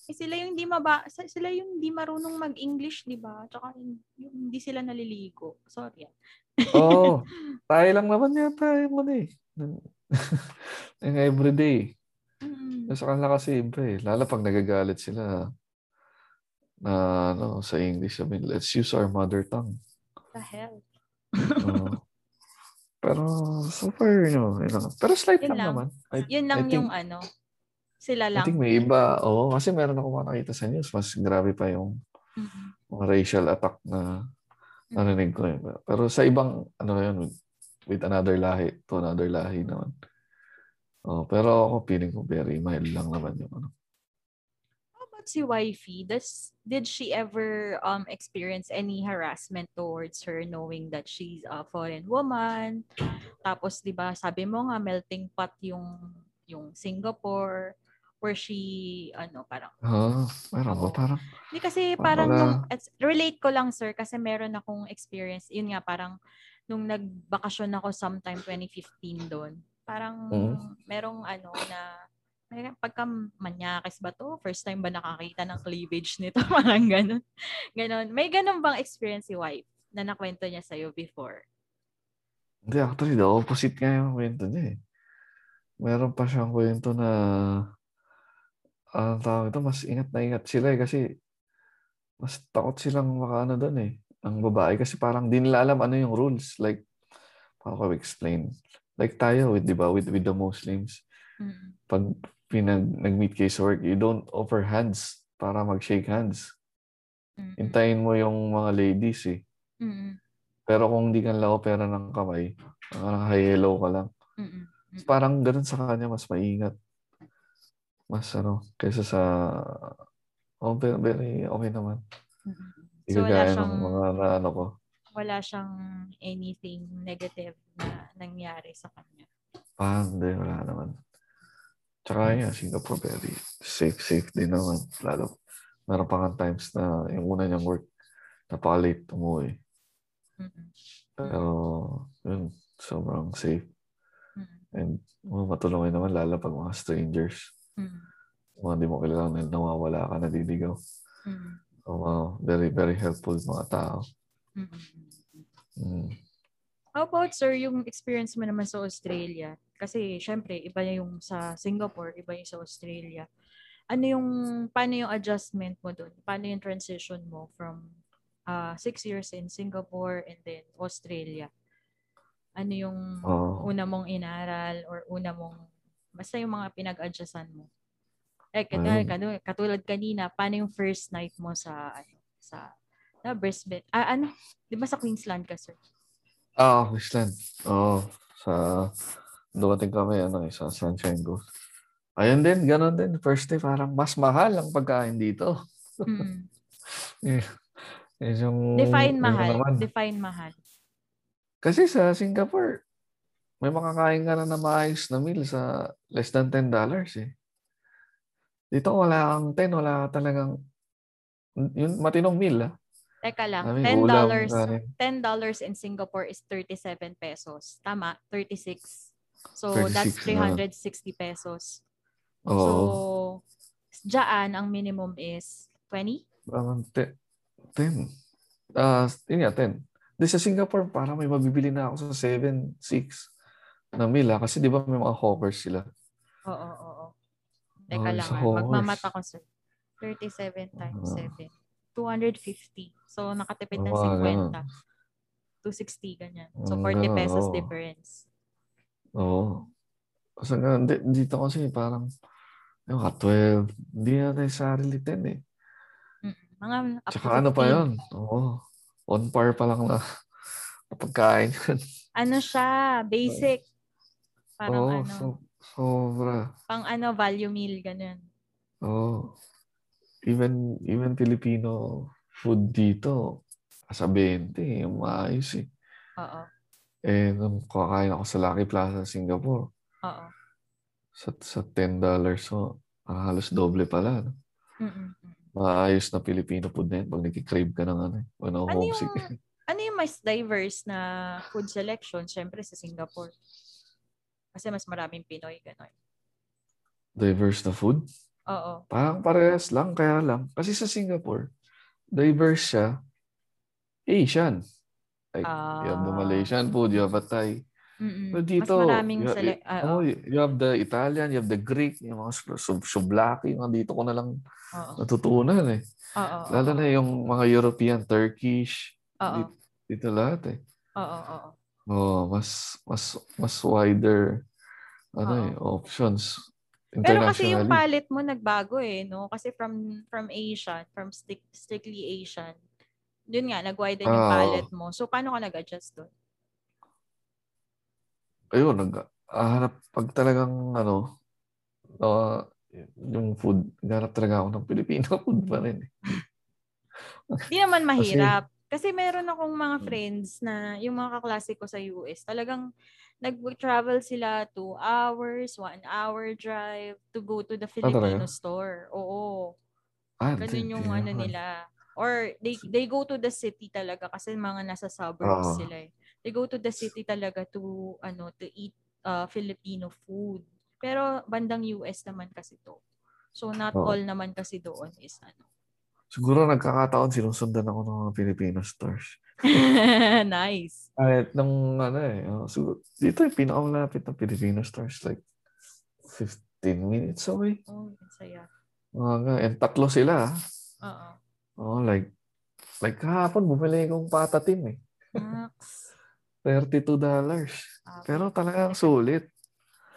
Eh, sila yung hindi maba, sila yung hindi marunong mag-English, di ba? Tsaka yung, yung hindi sila naliligo. Sorry. ah. Oo. Oh, (laughs) tayo lang naman yata yung ano eh. (laughs) yung everyday. Mm-mm. Sa kanila kasi iba eh. Lalo pag nagagalit sila na ano, sa English. I mean, let's use our mother tongue. The hell. Oo. (laughs) pero so far, you know, yun. Pero slight Yun lang, lang. naman. I, Yun lang I think, yung ano. Sila I lang. think may iba. Oo, kasi meron ako makakita sa news. Mas grabe pa yung Mm-mm. mga racial attack na narinig ko. eh. Pero sa ibang, ano yun, with another lahi, to another lahi naman. Oh, pero ako feeling ko very mild lang naman yung ano. About si wifey? Does, did she ever um experience any harassment towards her knowing that she's a foreign woman? Tapos 'di ba, sabi mo nga melting pot yung yung Singapore. where she, ano, parang, meron ba? Oo. Parang, hindi kasi Parang parang nung, relate ko lang sir kasi meron akong experience, yun nga parang nung nagbakasyon ako sometime 2015 doon, parang Mhm. merong ano na, may pagka manyakis ba to? First time ba nakakita ng cleavage nito? (laughs) parang ganun. Ganon. May ganun bang experience si wife na nakwento niya sa'yo before? hindi, actually, the opposite nga yung kwento niya eh. Meron pa siyang kwento na, ang tawag ito, mas ingat na ingat sila eh, kasi mas takot silang makaano doon eh. Ang babae kasi parang di nila alam ano yung rules. Like, paano ko explain? Like tayo, with, di ba, with, with the Muslims, Mm. pag pinag, nag-meet kayo sa work, you don't offer hands para mag-shake hands. Mm-mm. Hintayin mo yung mga ladies eh. Mm-mm. Pero kung hindi ka nila opera ng kamay, parang hi hello ka lang. Mm-mm. Mm. Parang ganun sa kanya, mas maingat. Mas ano, kaysa sa... Oh, very, very okay naman. Hindi So, wala siyang, ng mga na, ano ko. wala siyang anything negative na nangyari sa kanya. Ah, hindi, wala naman. Tsaka yun, Singapore, very safe, safe din naman. Lalo, meron pa nga times na yung una niyang work, napaka-late umuwi. Mm-mm. Pero, yun, sobrang safe. And, oh, matulungin naman, lalo pag mga strangers. Mm-mm. Mga di mo kilala na nawawala ka, nadiligaw. Mm-mm. So, wow, very, very helpful mga tao. Mm-mm. Mm. How about sir, yung experience mo naman sa Australia? Kasi syempre, iba yung sa Singapore, iba yung sa Australia. Ano yung, paano yung adjustment mo doon? Paano yung transition mo from uh, six years in Singapore and then Australia? Ano yung Oo. una mong inaral or una mong, basta yung mga pinag-adjustan mo? Eh, katulad, katulad kanina, paano yung first night mo sa, ano, sa, na Brisbane? Ah, ano? Di ba sa Queensland ka, sir? Ah, Queensland. Oo. sa, dumating kami, ano, eh, sa Sunshine Coast. Ayun din, ganun din. First day, parang mas mahal ang pagkain dito. Mm. (laughs) Eh, eh, yung, Define mahal. naman. Define mahal. Kasi sa Singapore, may makakain ka na na maayos na meal sa less than $10 eh. Dito wala kang 10, wala talagang yun, matinong meal ah. Teka lang, Kami, $10 ulam, kanin. $10 in Singapore is 37 pesos. Tama? 36. So, 36 that's na. 360 pesos. Oo. So, dyan, ang minimum is 20? Parang 10. 10. Ah, yun nga, 10. Di sa Singapore, parang may mabibili na ako sa 7, 6 na meal ah. Kasi di ba may mga hawkers sila. Oo, oo, oo. Teka Ay, lang, ah. magmamata ko, sir. 37 times Ah. 7. 250. So, nakatipid ng Oo, 50. ganun. 260, ganyan. So, Mm, 40 ganun, pesos oo. difference. Oo. Kasi nga, di- dito kasi parang yung ka 12. Hindi na necessarily 10 eh. Mga up Tsaka ano pa 15. yun? Oo. On par pa lang na (laughs) pagkain yun. Ano siya, basic. Parang Oo, ano, so, sobra. pang ano, value meal, ganun. Oo. Even, even Filipino food dito, sa 20, yung maayos eh. Oo, Eh, nung kakain ako sa Lucky Plaza, Singapore, oo. sa, sa $10, so ah, halos doble pala. No? Mm-mm, mm. Maayos na Filipino food na yun pag nagkikrave ka ng ano eh. When Ano homesick. yung, (laughs) ano yung mas diverse na food selection? Siyempre sa Singapore. Kasi mas maraming Pinoy, gano'n. Diverse na food? Oo. Parang parehas lang, kaya lang. Kasi sa Singapore, diverse siya. Asian. Like, you have the Ah. Malaysian food, you have a Thai. Mm-mm. Pero dito, mas maraming you, sele- ah, oh, you have the Italian, you have the Greek, yung mga sublaki, mga dito ko na lang Oo. natutunan eh. Oo. Lalo na yung mga European, Turkish, Oo. dito, dito lahat eh. Oo, oo. Oh, mas mas mas wider ano Oo. eh, options Pero kasi yung palette mo nagbago eh, no? Kasi from from Asian, from stick, strictly Asian, yun nga, nag-widen yung Ah, palette mo. So, paano ka nag-adjust doon? Ayun, nag hanap pag talagang ano, ah, yung food, naghanap talaga ako ng Filipino (laughs) food pa rin. eh. Di naman Kasi- mahirap. Kasi meron akong mga Hmm. friends na yung mga kaklase ko sa US, talagang nag-travel sila two hours, one hour drive to go to the Filipino talaga? store. Oo. Ah, Ganun yung ano nila. Or they they go to the city talaga kasi mga nasa suburbs Oo. sila eh. They go to the city talaga to ano to eat uh, Filipino food. Pero bandang US naman kasi to. So not Oo. all naman kasi doon is ano. Siguro nagkakataon sinusundan ako ng mga Filipino stores. (laughs) nice. Kahit nung ano eh. Oh, siguro, dito yung pinakamalapit na Filipino stores like 15 minutes away. Oh, saya. Mga nga. And tatlo sila. Oo. Oh, like like kahapon bumili akong patatim eh. Max. $32. Ah, Pero talagang sulit.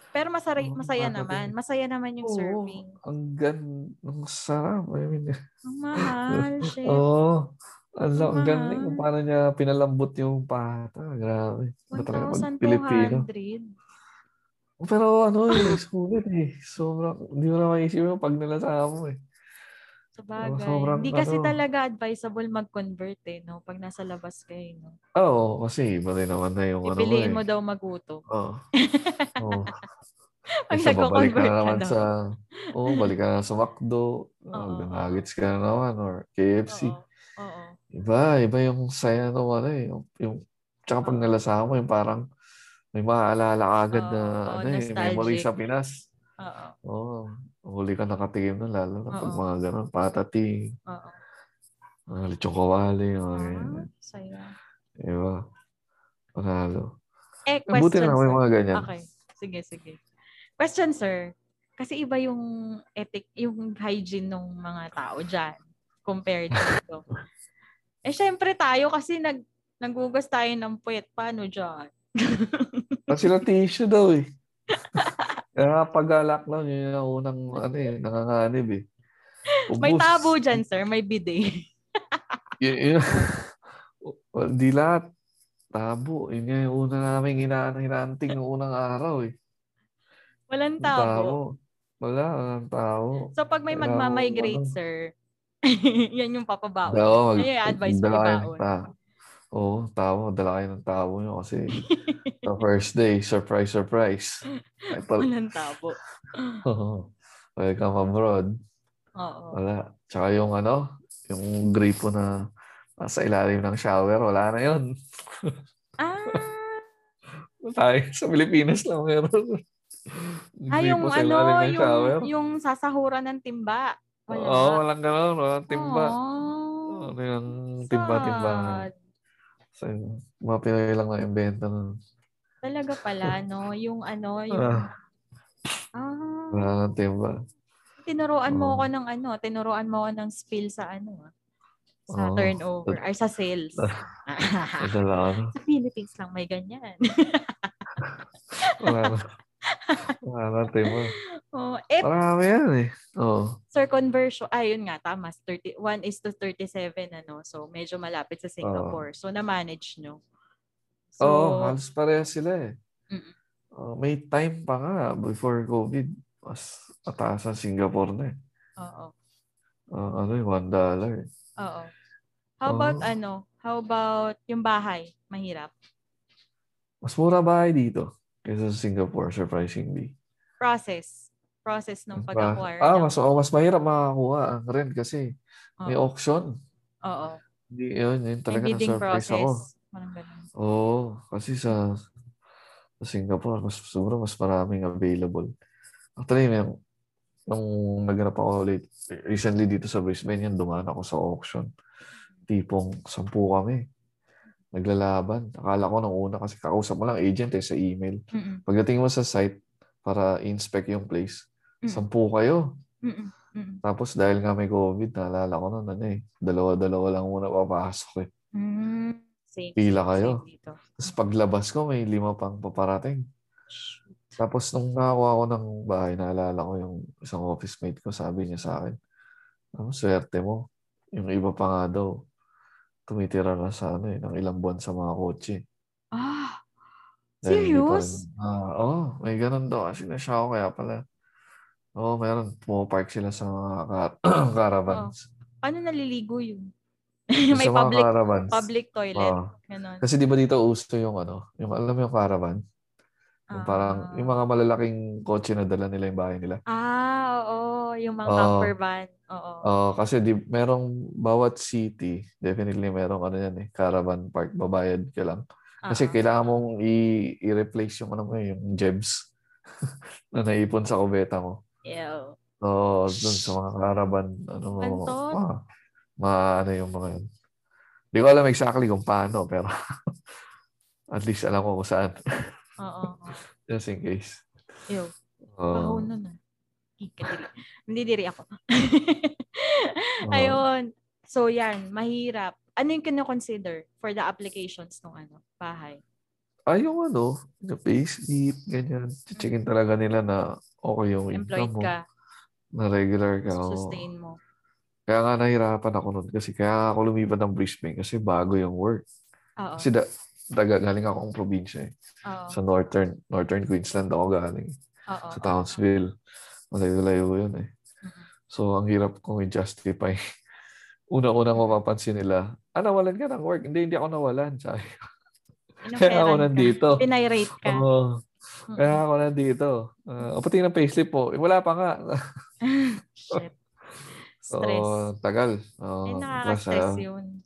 Pero masara, Oo, masaya naman. Masaya naman yung Oo, serving. Ang gan, ang sarap. I mean, (laughs) Ang mahal, shit. Oo. Ang, Ang ang galing kung paano niya pinalambot yung pata. Grabe. Iba talaga pag Pilipino. 1,200. Pero ano eh, sulit eh. Sobrang, hindi mo na maisip yung pag nalasa mo eh. Sa bagay. sobrang Hindi kasi ano. talaga advisable mag-convert eh, no? Pag nasa labas kayo, no? Oo, kasi iba rin naman na yung ano mo Pipiliin eh. mo daw maguto. Oo. (laughs) Oo. Pag Kaysa babalik ka nagko-convert na naman daw. sa, oo, balik ka na sa McDo, Oo, oh, oo. nuggets ka na naman, or KFC. Oo. Oo. Iba, iba yung saya ano eh. Yung, yung, tsaka pag Oo. nalasa mo, yung parang may maaalala agad na Oo, oo, ano eh, memory sa Pinas. Oo. Oo. Huli ka nakatikim na lalo na pag Oo. mga ganun, patating, Oo. mga lechong kawali, mga Ah, ganyan. saya. Iba. Panalo. Eh, Eh, buti question, na may sir. mga ganyan. Okay. Sige, sige. Question, sir. Kasi iba yung ethic, yung hygiene ng mga tao dyan compared dito. (laughs) eh, syempre tayo kasi nag, nagugas tayo ng puwet. Paano dyan? At sila tissue daw eh. (laughs) Kaya pag-lockdown, yun yung unang ano eh, nanganganib eh. May Ubus. tabo dyan, sir. May bidet. (laughs) Y- Well, di lahat. Tabo. Yun nga yung una namin ina hinanting ng unang araw eh. Walang Yung tabo. Wala, walang tabo. So, pag may magmamigrate, sir, (laughs) yan yung papabaon. Oo, Yan yung advice ibaon. ta- Oo, tabo. Dala kayo ng tabo nyo kasi (laughs) the first day, surprise, surprise. Ay, pal- Walang tabo. Welcome abroad. Oo. Wala. Tsaka yung ano, yung gripo na nasa ilalim ng shower, wala na yun. Ah, (laughs) Tayo sa Pilipinas lang meron. ah yung ano, yung, shower. yung sasahuran ng timba. Wala. Oo, walang ganun. Walang timba. Oh, Ano yung timba-timba. sad. So, mga Pinoy lang na invento nun. Talaga pala, no? Yung ano, (laughs) yung... Ah, Ah, wala timba. tinuruan mo Oo. ako ng ano, tinuruan mo ako ng spill sa ano, ah. Sa Oo. turnover, ay sa sales. (laughs) Nadala ano. sa Philippines lang may ganyan. (laughs) Wala na. Wala nang timba. Oh, eh, Marami yan eh. Oo. sir, conversion, ayun nga, tama, 30, 1 is to 37, ano, so medyo malapit sa Singapore. So, na-manage nyo. So, Oo, halos parehas sila eh. Mm-mm. Uh, may time pa nga before COVID. Mas mataas ang Singapore na eh. oo. Uh, ano yung one dollar eh. Oo. How about Oo. ano? How about yung bahay? Mahirap. Mas mura bahay dito kaysa sa Singapore, surprisingly. Process. Process ng pag-acquire. ah, ng- mas, oh, mas mahirap makakuha ang rent kasi may Oo. auction. Oo. Hindi, yun, yun May talaga bidding na-surprise process. ako. Oo, kasi sa, sa Singapore, mas siguro mas maraming available. Actually, may, nung naghanap ako ulit, recently dito sa Brisbane, yan, dumaan ako sa auction. Tipong sampu kami. Naglalaban. Akala ko nung una kasi kakausap mo lang agent eh sa email. Mm-mm. Pagdating mo sa site para inspect yung place, Mm. sampu kayo. Mm-mm. Mm-mm. Tapos dahil nga may COVID, naalala ko nun, ano eh, dalawa-dalawa lang muna papasok eh. Mm. Same. Pila kayo. same dito. Tapos paglabas ko, may lima pang paparating. Shoot. Tapos nung nakakuha ko ng bahay, naalala ko yung isang office mate ko, sabi niya sa akin, ang swerte mo. Yung iba pa nga daw, tumitira na sa ano eh, ng ilang buwan sa mga kotse. Ah, Dahil serious? Ah, oo, may ganun daw. Kasi nasya ako kaya pala. Oo, meron. Pumapark sila sa mga car- (clears throat) caravans. Paano naliligo yun? Sa (laughs) May mga public caravans. public toilet. Oo. Ganon. Kasi di ba dito uso yung ano, yung alam mo yung caravan? Yung parang, yung mga malalaking kotse na dala nila yung bahay nila. Ah, oo. Yung mga Oo. camper van. Oo. Oo, kasi di, merong bawat city, definitely merong ano yan eh, caravan park, babayad ka lang. Kasi Oo. kailangan mong i- i-replace yung ano mo eh, yung jebs (laughs) na naipon sa kubeta mo. Ew. So, dun sa mga caravan, ano mo, Bantot. ma, ma, ano yung mga yun. Di ko alam exactly kung paano, pero (laughs) at least alam ko kung saan. Oo. (laughs) Just in case. Ew. Nun ah. Ikadiri. Hindi diri ako. (laughs) Ayun. So yan, mahirap. Ano yung kino-consider for the applications ng ano, bahay? Ay, yung ano, yung payslip, ganyan. Checkin talaga nila na okay yung Employed income mo. ka, Na regular ka. sustain mo. Kaya nga nahirapan ako nun kasi kaya ako lumipat ng Brisbane kasi bago yung work. Oo. Kasi da, taga, galing akong probinsya eh. Oo. Sa northern, northern Queensland ako galing. Oo. Sa Townsville. Malayo-layo yun eh. Mhm. So, ang hirap kong i-justify. (laughs) Una-unang mapapansin nila, ah, nawalan ka ng work. Hindi, hindi ako nawalan. Sabi ko. Kaya ako nandito. Pinirate ka. Oo. Kaya ako nandito. Uh, o pati ng payslip po. Eh, wala pa nga. (laughs) Shit. (laughs) So, Stress. tagal. Oo, Eh, plus, nakaka-stress ah, yun.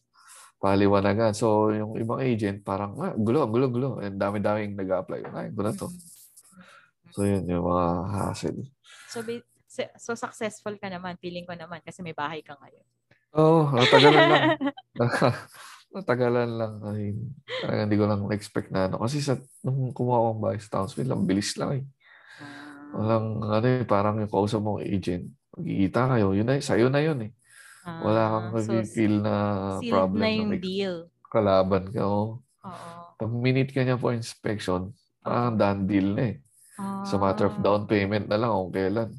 paliwanagan. So, yung ibang agent, parang, ah, gulo, gulo, gulo. And dami-daming nag-apply. Ay, gulo to. So, yun, yung mga hassle. So, se- so successful ka naman, feeling ko naman kasi may bahay ka ngayon. Oo, oh, natagalan lang. (laughs) natagalan lang. Ay, talagang hindi ko lang expect na ano. Kasi sa, nung kumuha akong bahay sa Townsville, ang bilis lang eh. Walang, ano eh, parang yung kausap mong agent, magkikita kayo, yun na, sa'yo na yun eh. Wala kang Ah, so, nag-feel na problem na na yung may deal. kalaban ka. Oh. Oo. Pag minute ka niya for inspection, parang done deal na eh. Sa matter of Ah. down payment na lang kung kailan.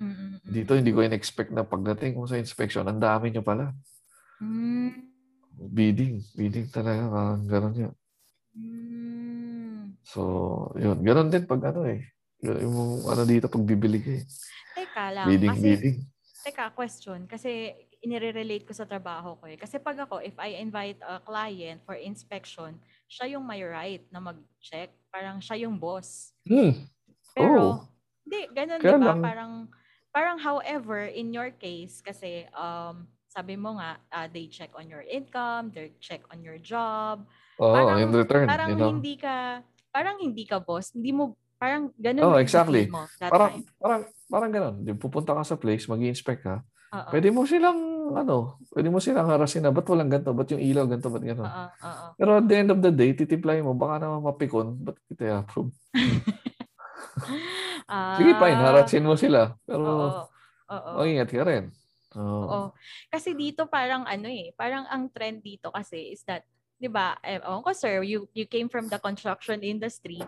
Mm-mm-mm. Dito, hindi ko in-expect na pagdating mo sa inspection, ang dami nyo pala. Mm. Bidding. Bidding talaga. Parang ganun yun. Mm. So, yun. Ganun din pag ano eh. Yung ano dito, pag bibili ka eh. Teka lang. Bidding, kasi, bidding. teka, question. Kasi inire-relate ko sa trabaho ko eh. Kasi pag ako, if I invite a client for inspection, siya yung may right na mag-check. Parang siya yung boss. Hmm. Pero, Oo. hindi, ganun, Kaya di ba? lang- Parang, parang however, in your case, kasi, um, sabi mo nga, ah, they check on your income, they check on your job. Oo, Parang- in return, Parang you know. hindi ka, parang hindi ka boss. Hindi mo, parang ganun Oh, exactly. mo Parang, time. parang, parang ganun. Di, pupunta ka sa place, mag inspect ka. Oo. Pwede mo silang, ano, pwede mo silang harasin na, ba't walang ganito? Ba't yung ilaw ganito? Ba't gano'n? Oo, oo. Pero at the end of the day, titimplahin mo, baka naman mapikon, ba't kita i-approve? (laughs) Sige, fine, Ah, harasin mo sila. Pero, Oo. Oo. mag-ingat ka rin. Oo. Oo. Kasi dito parang ano eh, parang ang trend dito kasi is that 'di ba? Eh, ewan ko sir, you you came from the construction industry.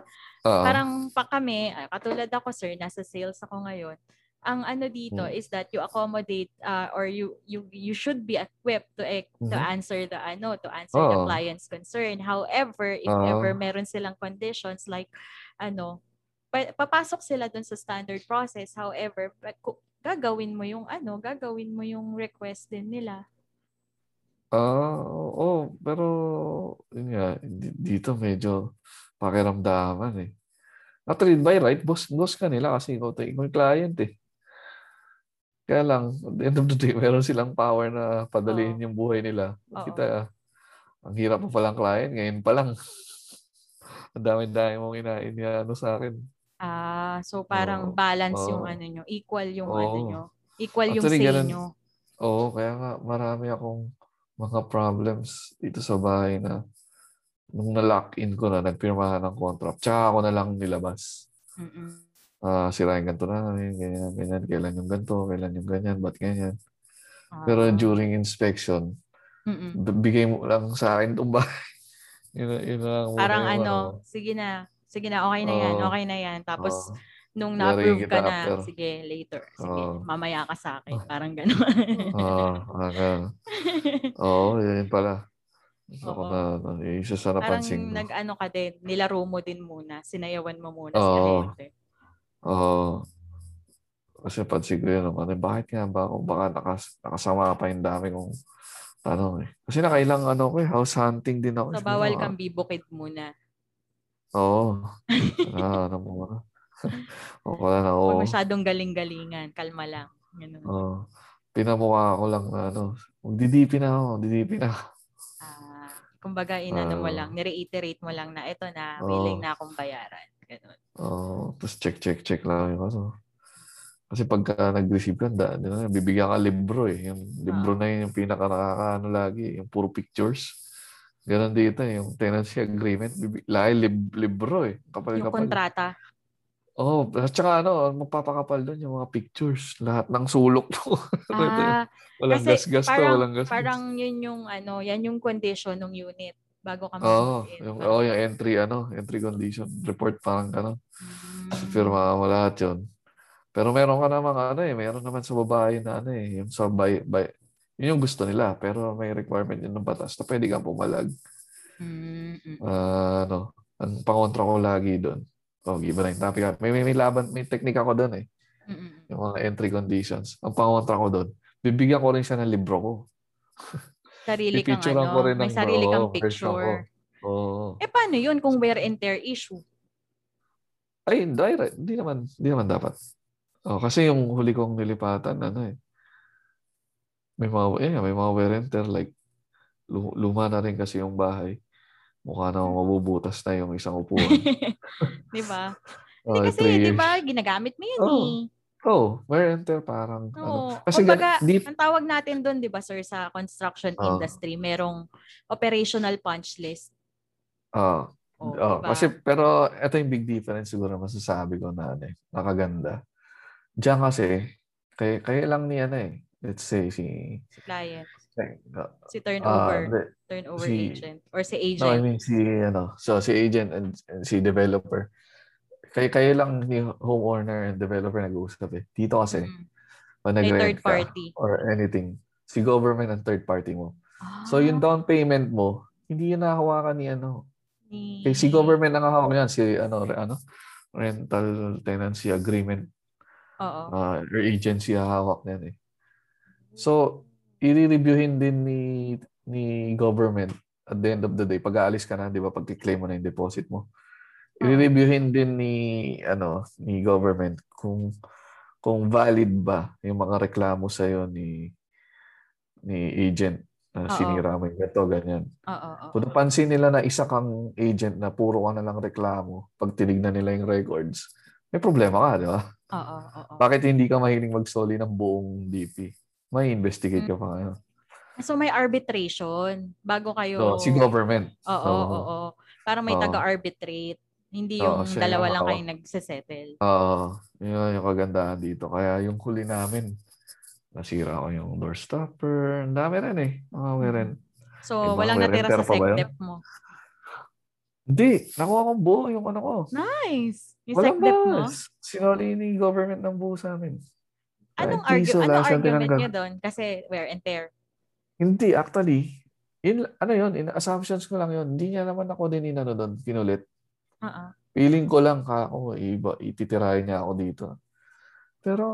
Ah, Parang pa kami, ah, katulad ako sir, nasa sales ako ngayon. Ang ano dito Hmm. is that you accommodate uh, or you you you should be equipped to eh, to Mhm. answer the ano, to answer the Oo. client's concern. However, if Oo. ever meron silang conditions like ano, pa- papasok sila dun sa standard process. However, gagawin mo yung ano, gagawin mo yung request din nila. ah, oo, pero, yun nga, di- dito medyo pakiramdaman eh. Actually, by right, boss, boss ka nila kasi ikaw, ikaw yung client eh. Kaya lang, at the end of the day, (laughs) meron silang power na padaliin Oo. yung buhay nila. Kita, ang hirap pa palang client, ngayon pa lang. (laughs) ang dami-dami mong ina, ina- sa akin. Ah, so parang Oo. balance yung Oo. ano nyo, equal yung Oo. ano nyo. Equal yung Actually, say ganun. nyo. Oo, kaya nga marami akong mga problems dito sa bahay na nung na-lock in ko na, nagpirmahan ng contract, tsaka ako na lang nilabas. Mm-mm. Ah, sira yung ganito namin, ganyan, ganyan, kailan yung ganito, kailan yung ganyan, ba't ganyan. Pero Ah. during inspection, Mm-mm. bigay mo lang sa akin itong bahay. (laughs) yun, na- yun na lang Parang yung ano, sige na, sige na, okay na yan, Oo. okay na yan. Tapos, Oo. nung na-approve ka na, after. sige, later. Sige, Oo. mamaya ka sa akin. (laughs) Parang gano'n. Oo, ah, ganun. Oo, yun pala. Ako Oo. na, na, isa sa Parang napansin ko. nag-ano ka din, nilaro mo din muna, sinayawan mo muna Oo. si ahente. Oo. Kasi pansin ko yun, ano, bakit nga ba ako, baka nakas, nakasama pa yung dami kong tanong eh. Kasi nakailang ano ko eh, house hunting din ako. So, eh. bawal kang bibukid muna. (laughs) (laughs) Oo. Ah, ano mo na. Okay na. Huwag masyadong galing-galingan. Kalma lang. Ganun. Oo. Pinamukha ko lang na ano. Magdidipi na ako. Didipi na. Ah, kumbaga, inano mo Ah. lang, nireiterate mo lang na ito na, Oo. willing na akong bayaran. Ganun. Oo. Tapos check, check, check lang yung ano. Kasi pagka nag-receive ka, da, ba, bibigyan ka libro eh. Yung libro na yun, yung pinaka nakakaano lagi, yung puro pictures. Ganon dito, eh, yung tenancy agreement, lagi lib- libro eh. Kapal Yung kapal. kontrata. Oo, oh, at saka ano, magpapakapal doon yung mga pictures. Lahat ng sulok (laughs) mo. Ah, walang gasgas to, walang gasgas. parang yun yung, ano, yan yung condition ng unit bago ka Oo, mag-move in. yung, oh, yung entry, ano, entry condition report, parang gano'n. mm, Firma mo lahat yun. Pero meron ka naman, ano eh, meron naman sa babae na ano eh, yung sa by, by, yun yung gusto nila, pero may requirement yun ng batas na pwede kang pumalag. mm, mm. Ah, ano, ang pangontra ko lagi doon. Oh, iba na yung topic. May, may, may laban, may technique ako doon eh. Mm, mm. Yung mga entry conditions. Ang pangontra ko doon, bibigyan ko rin siya ng libro ko. (laughs) Sarili kang ano, ko rin may ng- sarili kang picture. ko. Oo. Eh, paano yun kung wear and tear issue? Ay, hindi, hindi naman, hindi naman dapat. Oh, kasi yung huli kong nilipatan, ano eh, may mga, eh, may mga wear and tear, like, lu- luma na rin kasi yung bahay. Mukha na mabubutas na yung isang upuan. (laughs) di ba? Oh, (laughs) Hindi kasi, di ba, ginagamit mo yun Oo. eh. Oh, wear and tear parang, ano. Oo. Kasi Kumbaga, gan- deep, ang tawag natin doon, di ba, sir, sa construction Oo. industry, merong operational punch list. ah, Oh, oh, diba? kasi, pero, ito yung big difference siguro masasabi ko na, ano eh, nakaganda. Diyan kasi, kaya, kaya lang ni, ano eh, let's say, si, si client, ah, si ah, turnover, hindi. turnover si- agent, or si No, I agent. mean si ano, so si agent and, and si developer. Kaya kayo lang ni homeowner and developer nag-uusap eh. Dito kasi Mm. pag nag-rent third ka party. or anything, si government ang third party mo. Ah, So yung down payment mo, hindi yun nakahawakan ni ano. ni- Kaya si government ang hawak yan, si ano, ano, rental tenancy agreement Oo. uh, or agency hawak niyan eh. So, i-reviewin din ni ni government at the end of the day pag aalis ka na, 'di ba, pag claim mo na yung deposit mo. I-reviewin din ni ano, ni government kung kung valid ba yung mga reklamo sa ni ni agent na Oo. sinira mo yung ganito, ganyan. Oo. Kung napansin nila na isa kang agent na puro ka na lang reklamo, pag tinignan nila yung records, may problema ka, di ba? Oo. Bakit hindi ka mahiling magsoli ng buong DP? May investigate ka pa ngayon. So may arbitration bago kayo So, si government. Oo, oo, Oo. oo. Para may Oo. taga-arbitrate. Hindi Oo, yung siya dalawa yung lang kayo nagsisettle. Oo. yun yung kagandahan dito. Kaya yung huli namin, nasira ko yung door stopper. Ang dami rin eh. Mga meron. So, May mga walang natira sa? SecDep mo. Hindi. Nakuha kong buo yung ano ko. Nice! Yung Walang SecDep mo? mas. Sinoli ni government ng buo sa amin. Anong, Kahit argu- piso, anong argument tinanggal. niya doon? Kasi wear and tear. Hindi, actually, in, ano yun, in assumptions ko lang yun. Hindi niya naman ako din inano doon, kinulit. Oo. Feeling ko lang ka ako, iba, ititirahin niya ako dito. Pero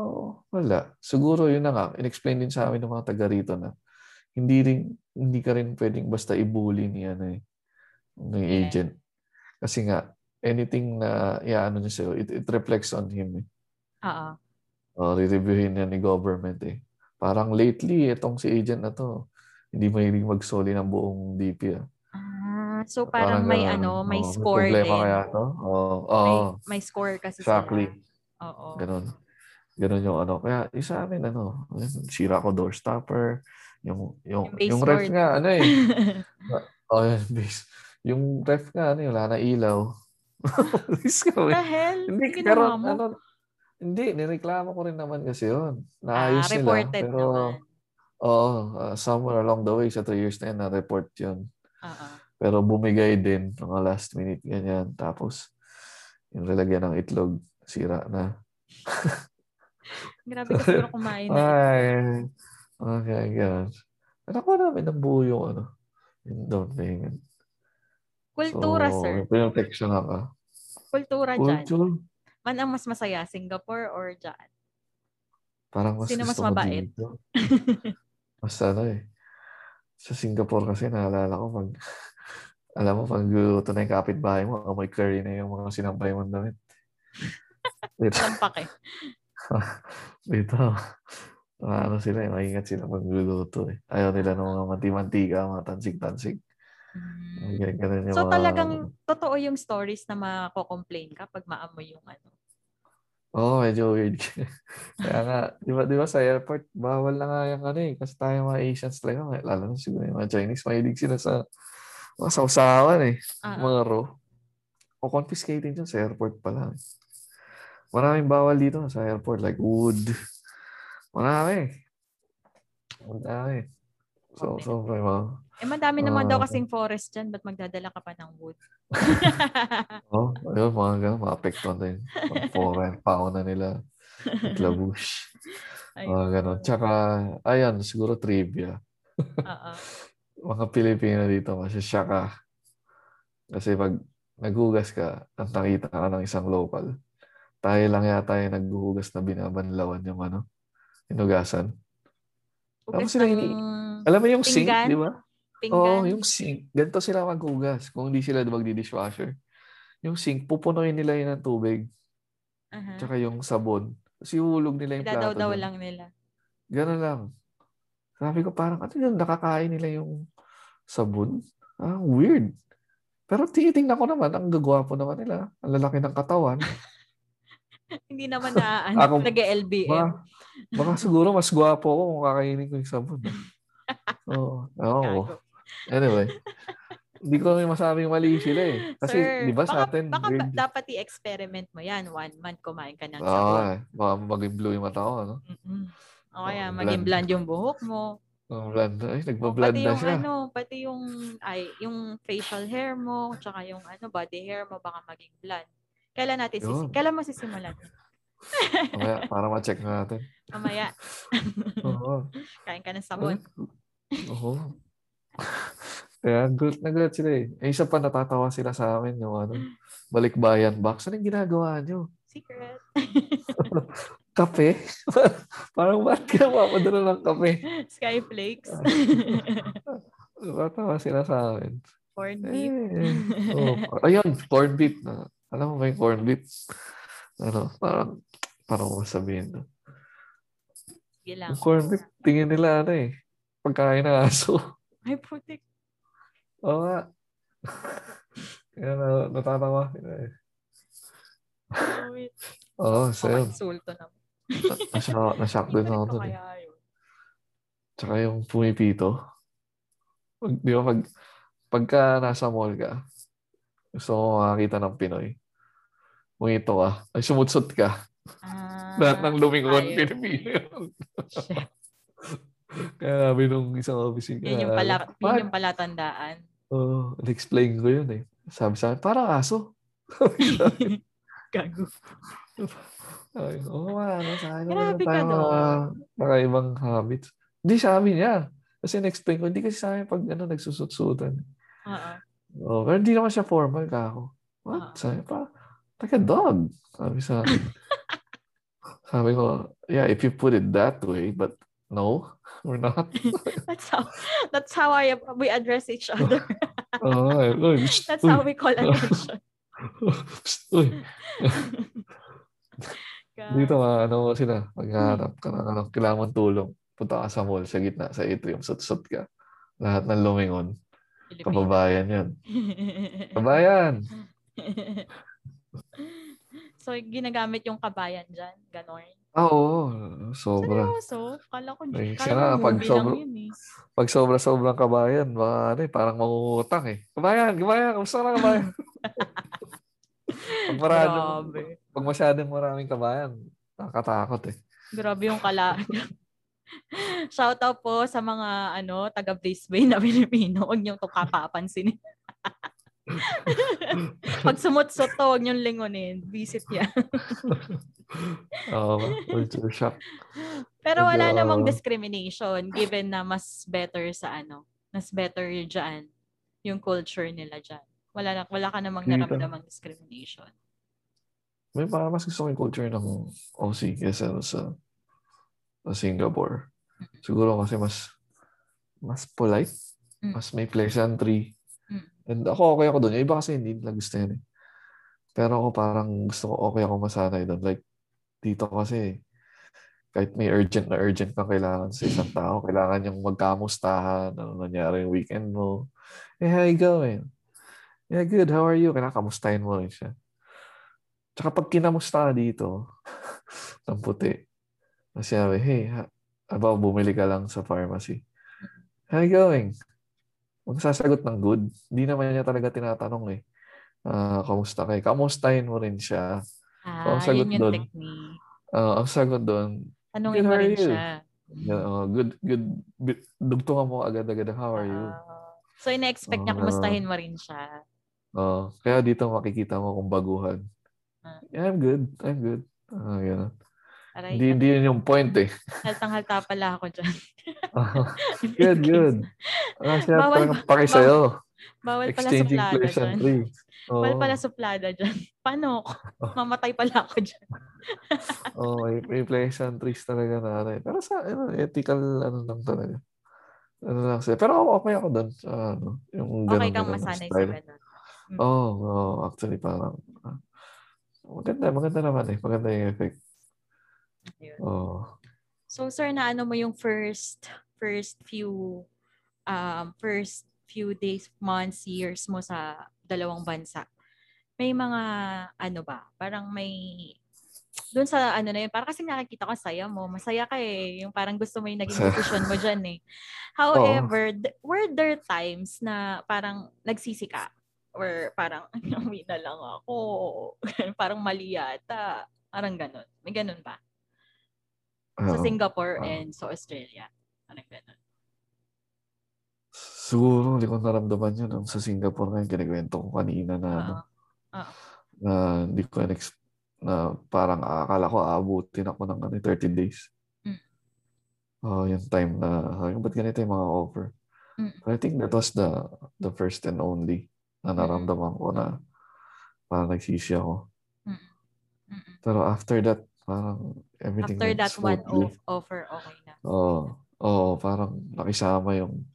wala. Siguro yun na nga, in-explain din sa amin ng mga taga rito na hindi rin, hindi ka rin pwedeng basta ibuli ni ano eh, ng agent. Kasi nga, anything na iaano niya sa'yo, it, it reflects on him eh. Oo. O, re-reviewin niya ni government eh. Parang lately, itong si agent na to, hindi mahilig magsoli ng buong DP ah. Ah, so parang, may ganun. ano, may Oo, score problema din. kaya to? Oo, oo, May, may score kasi exactly. sila. Oo. Ganun. Ganun yung ano. Kaya isa amin, ano, sira ko door stopper. Yung, yung, Yung yung, ref nga, ano eh. (laughs) oh, yung base. Yung ref nga, ano, wala na ilaw. (laughs) Kami. The hell? Hindi, pero ano, hindi, nireklamo ko rin naman kasi yun. Naayos ah, nila. Pero, naman. oo, uh, somewhere along the way, sa 3 years na yun, na-report yun. Oo. Pero bumigay din, mga last minute, ganyan. Tapos, yung lalagyan ng itlog, sira na. Grabe ka siguro kumain. Ay, okay, gosh. Nakuha namin ng buo yung ano, yung payment. Kultura, so, sir. Protection na ka. Kultura dyan. Man ang mas masaya, Singapore or dyan? Parang mas Sino mas mabait? dito. (laughs) Mas ano eh. Sa Singapore kasi naalala ko pag (laughs) Alam mo, pag luto na yung kapitbahay mo, amoy curry na yung mga sinampay mong damit. Dito, Lampak eh. dito, ano sila, eh, maingat sila pag luluto eh. Ayaw nila ng mga manti-mantika, mga tansig-tansig. Mm. Ganun yung So mga- talagang totoo yung stories na mako-complain ka pag maamoy yung ano. Oo, oh, medyo weird. (laughs) Kaya nga, di ba, di ba sa airport, bawal na nga yung ano eh. Kasi tayo mga Asians talaga, may- lalo na siguro yung mga Chinese, mahilig sila sa mga sausawan eh. Ah. Mga raw. O confiscating dyan sa airport pala. eh. Maraming bawal dito sa airport, like wood. Marami. Marami. So, Okay. so, mga, Eh madami naman daw Ah. kasing forest dyan, ba't magdadala ka pa ng wood? (laughs) oh, ayun, mga ganun, maapektuhan din. Mga (laughs) foreign fauna nila. At labush. Mga ganun. Tsaka, ayan, siguro trivia. Oo. (laughs) Mga Pilipino dito, masasya ka. Kasi pag naghugas ka, at nakita ka ng isang local, tayo lang yata yung naghuhugas na binabanlawan yung ano, hinugasan. Hugas sila ng ini- Alam mo yung sink, di ba? Pinggan. Oo, yung sink. Ganito sila maghugas kung hindi sila magdi-dishwasher. Yung sink, pupunuin nila yun ng tubig. Aha. Tsaka yung sabon. Tapos ihulog nila yung plato Idadaw-daw dun. lang nila. Ganun lang. Sabi ko parang, ano yun, nakakain nila yung sabon? Ah, weird. Pero tinitingnan ko naman, ang gagwapo naman nila. Ang lalaki ng katawan. (laughs) Hindi naman na (laughs) ano, nag-LBM. Baka, baka siguro mas gwapo ako kung kakainin ko yung sabon. (laughs) Oo. Oo. Gago. Anyway. Hindi ko rin masabing mali sila eh. Kasi, Sir, di ba sa baka, atin, baka ba- weird. dapat i-experiment mo yan. One month kumain ka ng Oo, sabon. eh. Baka maging blue yung mata ko, ano? Mm-mm. O kaya Oo, maging blonde yung buhok mo. Oh, blonde. Ay, pati na siya. ano, pati yung ay, yung facial hair mo, tsaka yung ano, body hair mo baka maging blonde. Kailan natin sisi- kailan mo sisimulan? (laughs) Mamaya, para ma-check natin. Mamaya, (laughs) Oo. kain ka ng sabon. Oo. Kaya gulat na gulat sila eh. Eh, isa pa natatawa sila sa amin yung ano, balikbayan box. Ano yung ginagawa nyo? Secret. (laughs) Kape? (laughs) Parang ba't ka mapadala ng kape? Skyflakes. (laughs) Natatawa sila sa amin. Corned beef. Eh, oh, ayun, corned beef. Na, alam mo ba yung corned beef? Ano, parang, parang ko sabihin. No? Sige lang. Yung corned beef, tingin nila ano eh. Pagkain ng aso. Ay, putik. Oo nga. (laughs) Kaya na, natatawa. Oh. Oo, so yun. Insulto na. Nashock, nashock (laughs) din ako dun eh. Tsaka yung pumipito. Pag, di ba, pag, pagka nasa mall ka, gusto mo makakita ng Pinoy, pumito ka, ay sumutsot ka. Ah, Lahat ng lumingon. Pilipino. Shit. Kaya sabi nung isang office Yun yung pala, yun yung palatandaan. Oo, explain ko yun eh. Sabi sa akin, parang aso. Sa Gago. ko, Oo nga, ano, sa akin Grabe ka doon. nakaibang habits. Hindi sabi niya. Kasi na-explain ko, hindi kasi sa akin pag ano, nagsusut-sutan. Oo. Oh, pero hindi naman siya formal ka ako. What? Ah. Sabi pa, like a dog. Sabi sa akin. (laughs) sabi ko, yeah, if you put it that way, but no, we're not. (laughs) That's how that's how I we address each other. (laughs) Oh, (laughs) That's how we call attention. uy. Dito mga ano sila, maghanap ka ng ano, kailangan tulong. Punta ka sa mall, sa gitna, sa atrium, sut-sut ka. Lahat ng lumingon. Filipino. Kababayan yan. Kabayan! so, ginagamit yung kabayan dyan. Ganon. Ah, oo. Sobra. Seryoso? Kala ko, Ay, kala ko pag movie sobra- lang yun eh. Pag sobra-sobrang kabayan, baka ano eh, parang mangungutang eh. Kabayan, kabayan, kamusta na kabayan? pag Grabe. pag masyadong maraming kabayan, nakakatakot eh. Grabe yung kala. (laughs) Shoutout po sa mga ano taga Brisbane na Pilipino. Huwag niyong ito kapapansin. (laughs) (laughs) Pag sumutsot to, huwag niyong lingunin. Visit yan. (laughs) Oo, culture shock. Pero wala Medyo- namang discrimination given na mas better sa ano. Mas better dyan. Yung culture nila dyan. Wala, na- wala ka namang naramdamang discrimination. May parang mas gusto ko yung culture ng Aussie kesa sa, sa Singapore. Siguro kasi mas mas polite, Mm. mas may pleasantry. And ako okay ako doon. Yung iba kasi hindi nila gusto yan eh. Pero ako parang gusto ko okay ako masanay doon. Like, dito kasi, kahit may urgent na urgent kang kailangan sa isang tao, kailangan yung magkamustahan, ano nangyari yung weekend mo. Hey, how you going? Yeah, good. How are you? Kailangan kamustahin mo rin siya. Tsaka pag kinamusta dito, (laughs) ng puti, kasi sabi, hey, ha, aba, bumili ka lang sa pharmacy. How you going? Magsasagot ng good. Hindi naman niya talaga tinatanong eh. Uh, kamusta kayo? Kamustahin mo rin siya. Ah, ang sagot yun yung doon, technique. uh, ang sagot doon, Tanungin mo rin you? siya. Yeah, uh, good, good. Dugtungan mo agad-agad, how are you? Ah, so, ina-expect niya Ah. kumustahin mo rin siya. Uh, kaya dito makikita mo kung baguhan. Ah. Yeah, I'm good. I'm good. Uh, ganun. Aray, Hindi, hindi yun yung point eh. haltang-halta pala ako dyan. (laughs) good, good. Ah, siya Bawal ba- paki sa'yo. Bawal pala suplada dyan. pleasantries. Oo. Bawal pala suplada dyan. Paano? (laughs) Mamatay pala ako dyan. (laughs) Oo, may, may pleasantries talaga na ano. Pero sa ano, ethical ano lang talaga. Ano lang siya. Pero okay ako doon ano, yung ganun Okay kang masanay sa ganun. Oo, oh, actually parang ah, maganda, maganda naman eh. Maganda yung effect. Yun. Oo. So, sir, na ano mo yung first first few um first few days, months, years mo sa dalawang bansa? May mga ano ba? Parang may doon sa ano na yun, parang kasi nakikita ko saya mo, masaya ka eh. Yung parang gusto mo yung naging (laughs) decision mo dyan eh. However, th- were there times na parang nagsisi ka? Or parang, (laughs) uwi na lang ako. (laughs) parang mali yata. Parang ganun. May ganun ba? Sa Oo. Singapore Ah. and sa Australia. Parang ganun. Siguro hindi ko naramdaman yun nung sa Singapore ngayon kinikwento ko kanina na ano, na hindi ko in na parang akala ko aabutin ako ng ano, 30 days. Mm. Oh, yung time na, sabi ko, ba't ganito yung mga offer? Mm. I think that was the the first and only na naramdaman ko na parang nagsisi ako. Mm. Pero after that, parang everything After that one off, offer, okay na. Oo. Oo, parang nakisama yung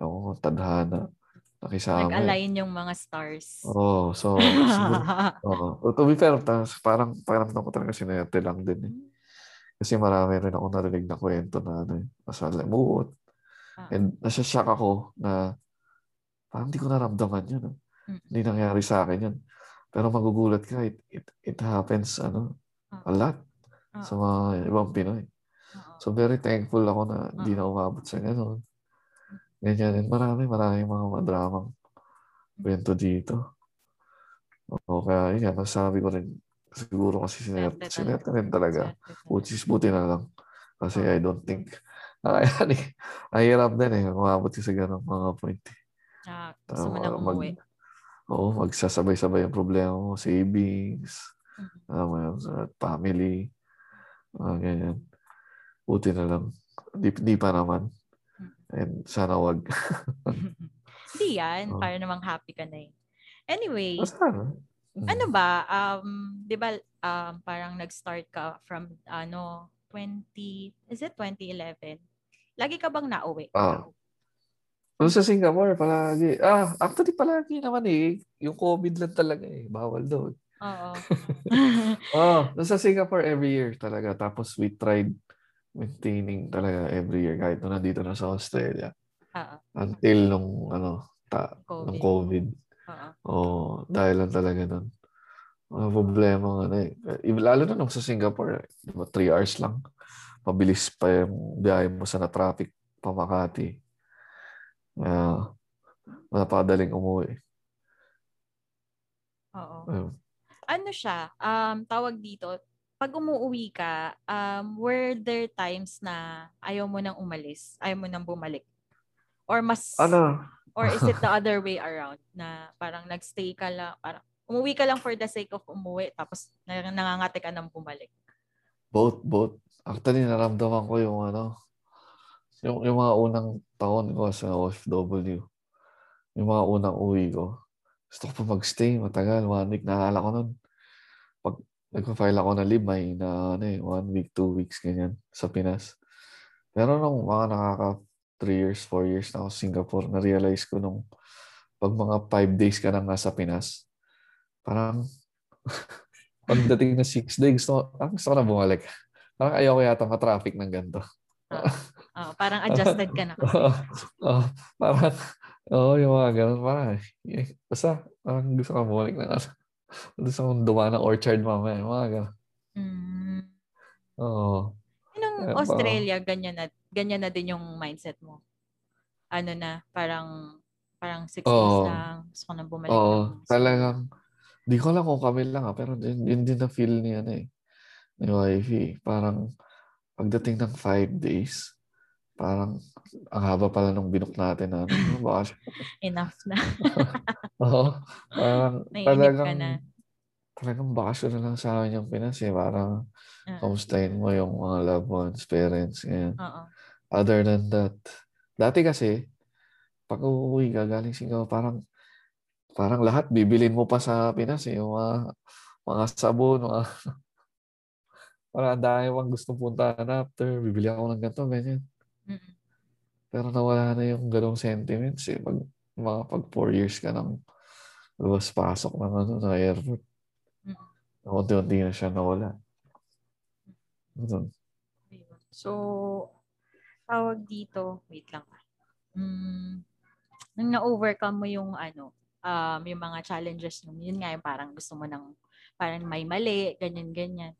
yung tadhana. Nakisama. eh. Nag-align yung mga stars. Oo, so siguro, (laughs) oo. To be fair, parang pakiramdam ko talaga sinerte lang din eh. Kasi marami rin ako narinig na kwento na ano eh, masalimuot. Ah. And nasashock ako na parang hindi ko naramdaman yun. ah. Mm. Hindi nangyari sa akin yun. Pero magugulat ka, it, it, it happens ano. A lot Oo. sa mga ibang Pinoy. Oo. So very thankful ako na hindi na umabot sa ganun. Ganyan. And marami, marami mga madramang kwento dito. Oo, kaya yun nga, masasabi ko rin, siguro kasi sinerte, sinerte rin talaga. Which is buti na lang. Kasi. I don't think, ay, ay, ay, hirap din eh, umabot ka sa ganun mga point. eh. Ah, gusto mo nang mag, umuwi. oo, magsasabay-sabay ang problema mo, savings. Alam mo yun, sa family, mga ganyan. Buti na lang. Di, di pa naman. And sana wag. (laughs) Hindi yan. Oo. Para namang happy ka na eh. Anyway, Sana. Mm. ano ba, um, di ba, um, parang nag-start ka from, ano, 20, is it 2011? Lagi ka bang nauwi? Ah. Doon sa Singapore, palagi. Ah, actually, palagi naman eh. Yung COVID lang talaga eh. Bawal doon. Oo. (laughs) Oh, doon sa (laughs) Singapore every year talaga. Tapos we tried maintaining talaga every year kahit nung nandito na sa Australia. Oo. Until nung ano, ta, nung COVID. Oo. Oh, dahil lang talaga nun. Mga problema nga na eh. Lalo na nung sa Singapore, eh, di ba, three hours lang. Mabilis pa yung biyahe mo sa na-traffic pa Makati. Uh, napadaling umuwi. Oo. Ayun. Ano siya, um, tawag dito, pag umuwi ka, um, were there times na ayaw mo nang umalis? Ayaw mo nang bumalik? Or mas, Ano? or is it the (laughs) other way around? Na parang nagstay ka lang, parang umuwi ka lang for the sake of umuwi, tapos nang- nangangati ka nang bumalik. Both, both. Actually, naramdaman ko yung ano, yung, yung mga unang taon ko sa OFW. Yung mga unang uwi ko. Gusto ko pa magstay, matagal, one week. Naalala ko nun. Nagpa-file ako na leave, may na ano eh, one week, two weeks, ganyan, sa Pinas. Pero nung mga nakaka three years, four years na ako sa Singapore, na-realize ko nung pag mga five days ka nang nasa Pinas, parang (laughs) pagdating na six days, gusto, parang gusto ko na bumalik. Parang ayaw ko yata ma-traffic ng ganito. Oo. Oo, parang adjusted ka na kasi. (laughs) oh, parang, oo, yung mga ganun, parang, eh, basta, parang gusto ko bumalik na, gusto kong dumaan ng orchard mamaya, yung mga ganun. Mm. Oo. Nung Eh, Australia, ganyan na, ganyan na din yung mindset mo. Ano na, parang, parang six days Oo. lang. Gusto ko na bumalik. Oo, ng- talagang, di ko alam kung kami lang ah, pero yun, yun din na feel ni ano eh, ni wifey. Parang, pagdating ng five days, parang, ang haba pala nung binok natin na, ano, baka, (laughs) Enough na. (laughs) oo, parang, Naiinip ka talagang, na. talagang bakasyon na lang sa amin yung Pinas eh, parang, kamustahin mo yung mga loved ones, parents, ganyan. Oo. Other than that, dati kasi, pag uuwi ka galing Singapore, parang, parang lahat bibilin mo pa sa Pinas eh, yung mga, mga sabon, mga, (laughs) parang ang dami pang gustong puntahan after, bibili ako ng ganito, ganyan. Pero nawala na yung ganong sentiments eh, pag, mga pag four years ka nang labas pasok ng ano, na airport. Unti-unti na siya nawala. Ganun. So, tawag dito, wait lang. Mm, nung na-overcome mo yung ano, um, yung mga challenges nung yun nga yung parang gusto mo ng parang may mali, ganyan-ganyan.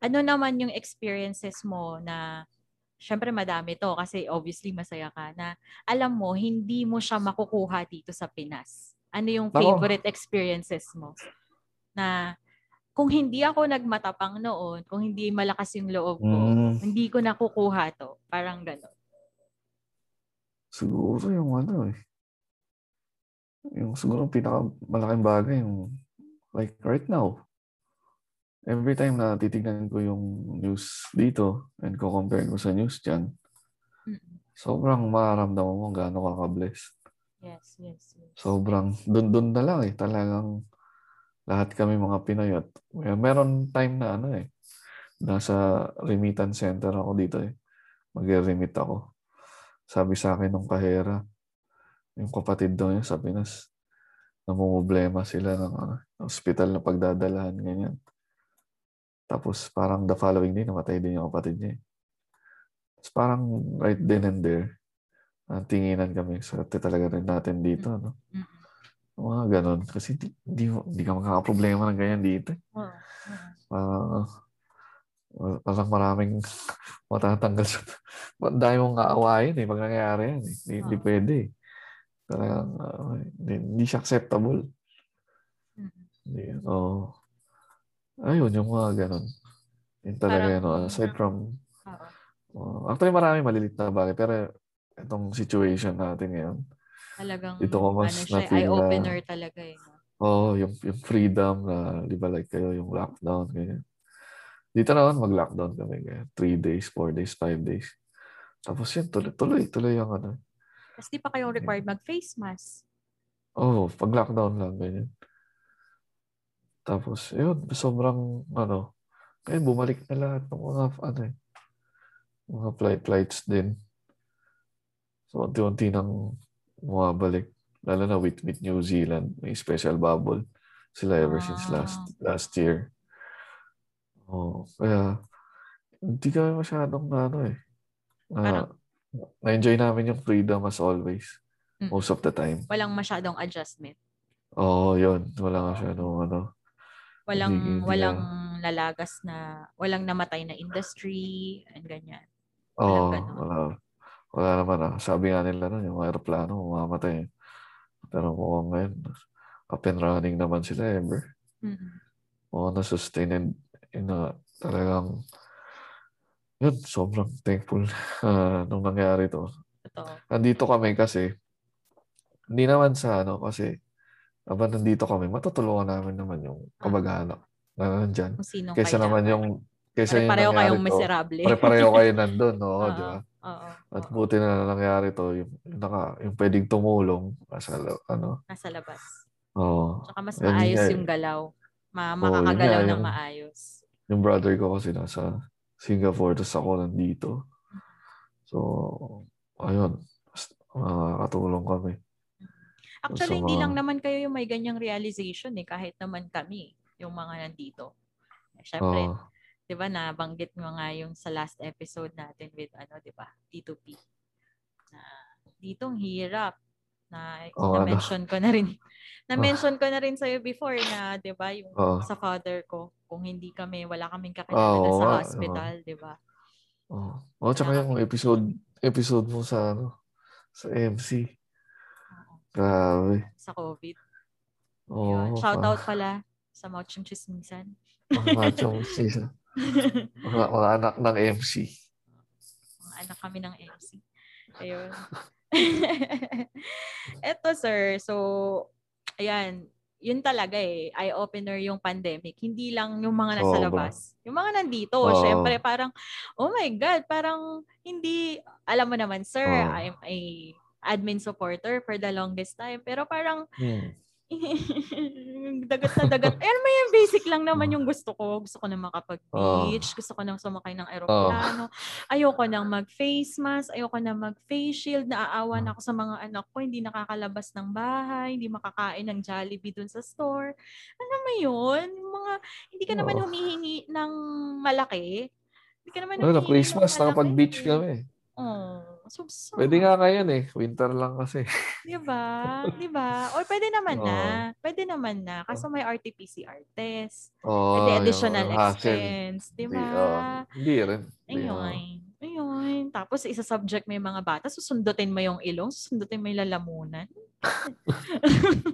Ano naman yung experiences mo na syempre madami to kasi obviously masaya ka na alam mo hindi mo siya makukuha dito sa Pinas. Ano yung favorite experiences mo? Na kung hindi ako nagmatapang noon, kung hindi malakas yung loob ko, Mm, hindi ko nakukuha to. Parang gano'n. siguro yung ano eh. Yung siguro pinakamalaking bagay yung like right now. Every time na titignan ko yung news dito and ko compare ko sa news dyan, Mm-mm. sobrang mararamdaman mo gaano ka ka-bless. Yes, yes, yes. Sobrang dun dun na lang eh. Talagang lahat kami mga Pinoy at well, meron time na ano eh. Nasa remittance center ako dito eh. Mag-remit ako. Sabi sa akin nung kahera, yung kapatid daw niya sa Pinas, namumblema sila ng ano, hospital na pagdadalahan, ganyan. Tapos parang the following day, namatay din yung kapatid niya. eh. Tapos parang right then and there, ang tinginan kami, swerte talaga rin natin dito, no? Mm-mm. Mga ganon. Kasi di, di, di ka makakaproblema ng ganyan dito. eh. Oo. Ah, parang maraming (laughs) matatanggal sa... (laughs) Dami mong aawayin eh, pag nangyayari yan. Eh. Hindi, hindi Oo. pwede eh. Talagang, ah, hindi, siya acceptable. Mm-mm. Hindi, oh. Ayun, yung mga ganon. Yun talaga Parang- yun. oh. Aside from... Oh, actually, marami malilit na bagay. Pero itong situation natin ngayon, Talagang Dito ko mas ano siya, na- eye-opener talaga eh. No? Oo, yung, yung freedom na, di ba like kayo, yung lockdown, ganyan. Dito naman, mag-lockdown kami, ganyan. Three days, four days, five days. Tapos yun, tuloy, tuloy, tuloy yung ano. Kasi di pa kayong required mag-face mask. Oo, oh, pag-lockdown lang, ganyan. Tapos, yun, sobrang, ano, kaya bumalik na lahat ng mga, ano eh, mga flight, flights din. So, unti-unti nang bumabalik. Lalo na with, with New Zealand, may special bubble sila ever since last last year. Oh, kaya hindi kami masyadong na ano eh. na- Parang- na-enjoy namin yung freedom as always. Mm. Most of the time. Walang masyadong adjustment. Oo, oh, yun. Wala masyadong ano. Walang hindi walang lalagas na walang namatay na industry and ganyan. Oo, ganon. wala. Wala naman ah. Sabi nga nila nun, yung aeroplano, mamamatay. Pero mukhang ngayon, up and running naman sila ever. Mm-mm. Mukhang na-sustain and yun na, talagang yun, sobrang thankful (laughs) ah, nung nangyari to. Totoo. Nandito kami kasi, hindi naman sa ano, kasi habang nandito kami, matutulungan namin naman yung kamag-anak na nandyan. Kung sinong Kaysa kailangan. naman yung, kaysa yung Pare-pareho nangyari kayong to, miserable. pare-pareho (laughs) kayo nandun, no? Oo, di ba? Oo. At oo. buti na nangyari to, yung, yung, naka, yung pwedeng tumulong, nasa, ano, Nasa labas. oh, Tsaka mas Yan, maayos eh. yung galaw. Ma Oo, makakagalaw nga, ng yung- maayos. yung brother ko kasi nasa Singapore, tapos ako nandito. So, ayun, makakatulong kami. Actually, Sa hindi lang naman kayo yung may ganyang realization eh. Kahit naman kami, yung mga nandito. Eh, Siyempre, Oo. di ba, nabanggit mo nga yung sa last episode natin with, ano, di ba, T2P. Na dito ang hirap. Na, Oo, ano? na-mention ko na rin. (laughs) na-mention ko na rin sa'yo before na, di ba, yung Oo. sa father ko, kung hindi kami, wala kaming Oo, kakilala sa nga, hospital, di ba? Oo. Oh, tsaka yung episode episode mo sa ano sa MC. Grabe. Sa COVID. Oo. Yun. Shout out pala sa Mauching Chismisan. Mga chong season. (laughs) Mga, mga anak ng MC. Mga anak kami ng MC. Ayun. (laughs) Eto sir, so ayan, yun talaga eh, eye-opener yung pandemic. Hindi lang yung mga nasa Sobra. labas. Yung mga nandito, Oo. syempre parang, oh my God, parang hindi, alam mo naman sir, Oo. I'm a admin supporter for the longest time. Pero parang, Hmm. (laughs) dagat na dagat. Ayan mo yung basic lang naman yung gusto ko. Gusto ko na Oh. makapag-beach. Gusto ko na sumakay ng aeroplano. Ayoko nang mag-face mask. Ayoko na mag-face shield. Naaawa na ako sa mga anak ko. Hindi nakakalabas ng bahay. Hindi makakain ng Jollibee dun sa store. Alam mo yun? Mga, hindi ka naman Oo. humihingi ng malaki. Hindi ka naman Ano, humihingi Christmas, ng malaki. nakapag-beach kami. Oh, so, so, Pwede nga ngayon eh. Winter lang kasi. (laughs) Di ba? Di ba? Or pwede naman Oo. na. Pwede naman na. Kaso may RT-PCR test. Oh, Pwede additional hassle. expense. Di ba? oh, hindi rin. Oh. Ayun. Ayun. Tapos isa subject mo yung mga bata, susundutin mo yung ilong, susundutin mo yung lalamunan. (laughs)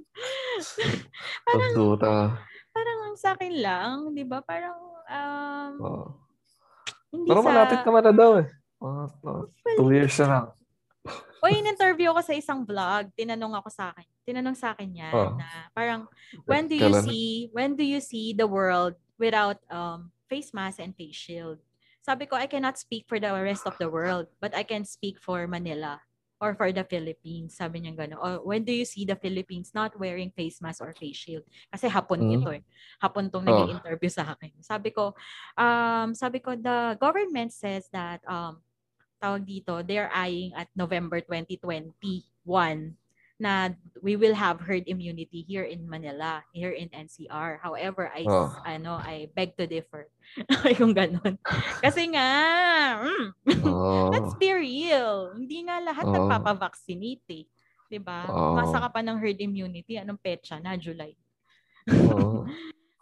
Pagduta. Parang ang sa akin lang, di ba? Parang, um, Oh. hindi Pero sa... malapit naman na daw eh. Mga mga two years na lang. O, in-interview ko sa isang vlog, tinanong ako sa akin. Tinanong sa akin yan Oh. na parang, when do you Kailan? see, when do you see the world without um, face mask and face shield? Sabi ko, I cannot speak for the rest of the world, but I can speak for Manila or for the Philippines. Sabi niya gano'n. Or when do you see the Philippines not wearing face mask or face shield? Kasi hapon Mm. ito eh. Hapon tong Oh. nag-interview sa akin. Sabi ko, um, sabi ko, the government says that, um, tawag dito, they're eyeing at November 2021 na we will have herd immunity here in Manila, here in NCR. However, I Oh. ano, I beg to differ. (laughs) yung ganun. Kasi nga, mm, Oh. let's be real. Hindi nga lahat Oo. nagpapavaccinate eh. 'Di ba? Oo. Masa ka pa ng herd immunity, anong petsa na July. Oh. (laughs)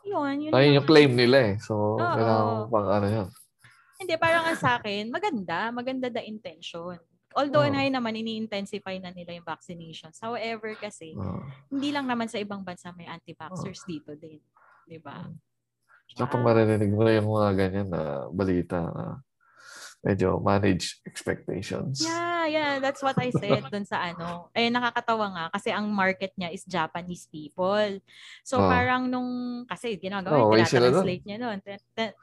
Yun, yun. Ayun yung claim nila eh. So, Oo. kailangan pang ano yan. Hindi, parang ang sa akin, maganda. Maganda the intention. Although ngayon naman, ini-intensify na nila yung vaccinations. However, kasi, Oh. hindi lang naman sa ibang bansa may anti-vaxxers dito din. Di ba? Tsaka pag maririnig mo yung mga ganyan na balita na medyo manage expectations. Yeah, yeah. That's what I said dun sa ano. Eh, nakakatawa nga kasi ang market niya is Japanese people. So, Ah. parang nung, kasi ginagawa, Oh, oh, okay sila dun. translate niya nun.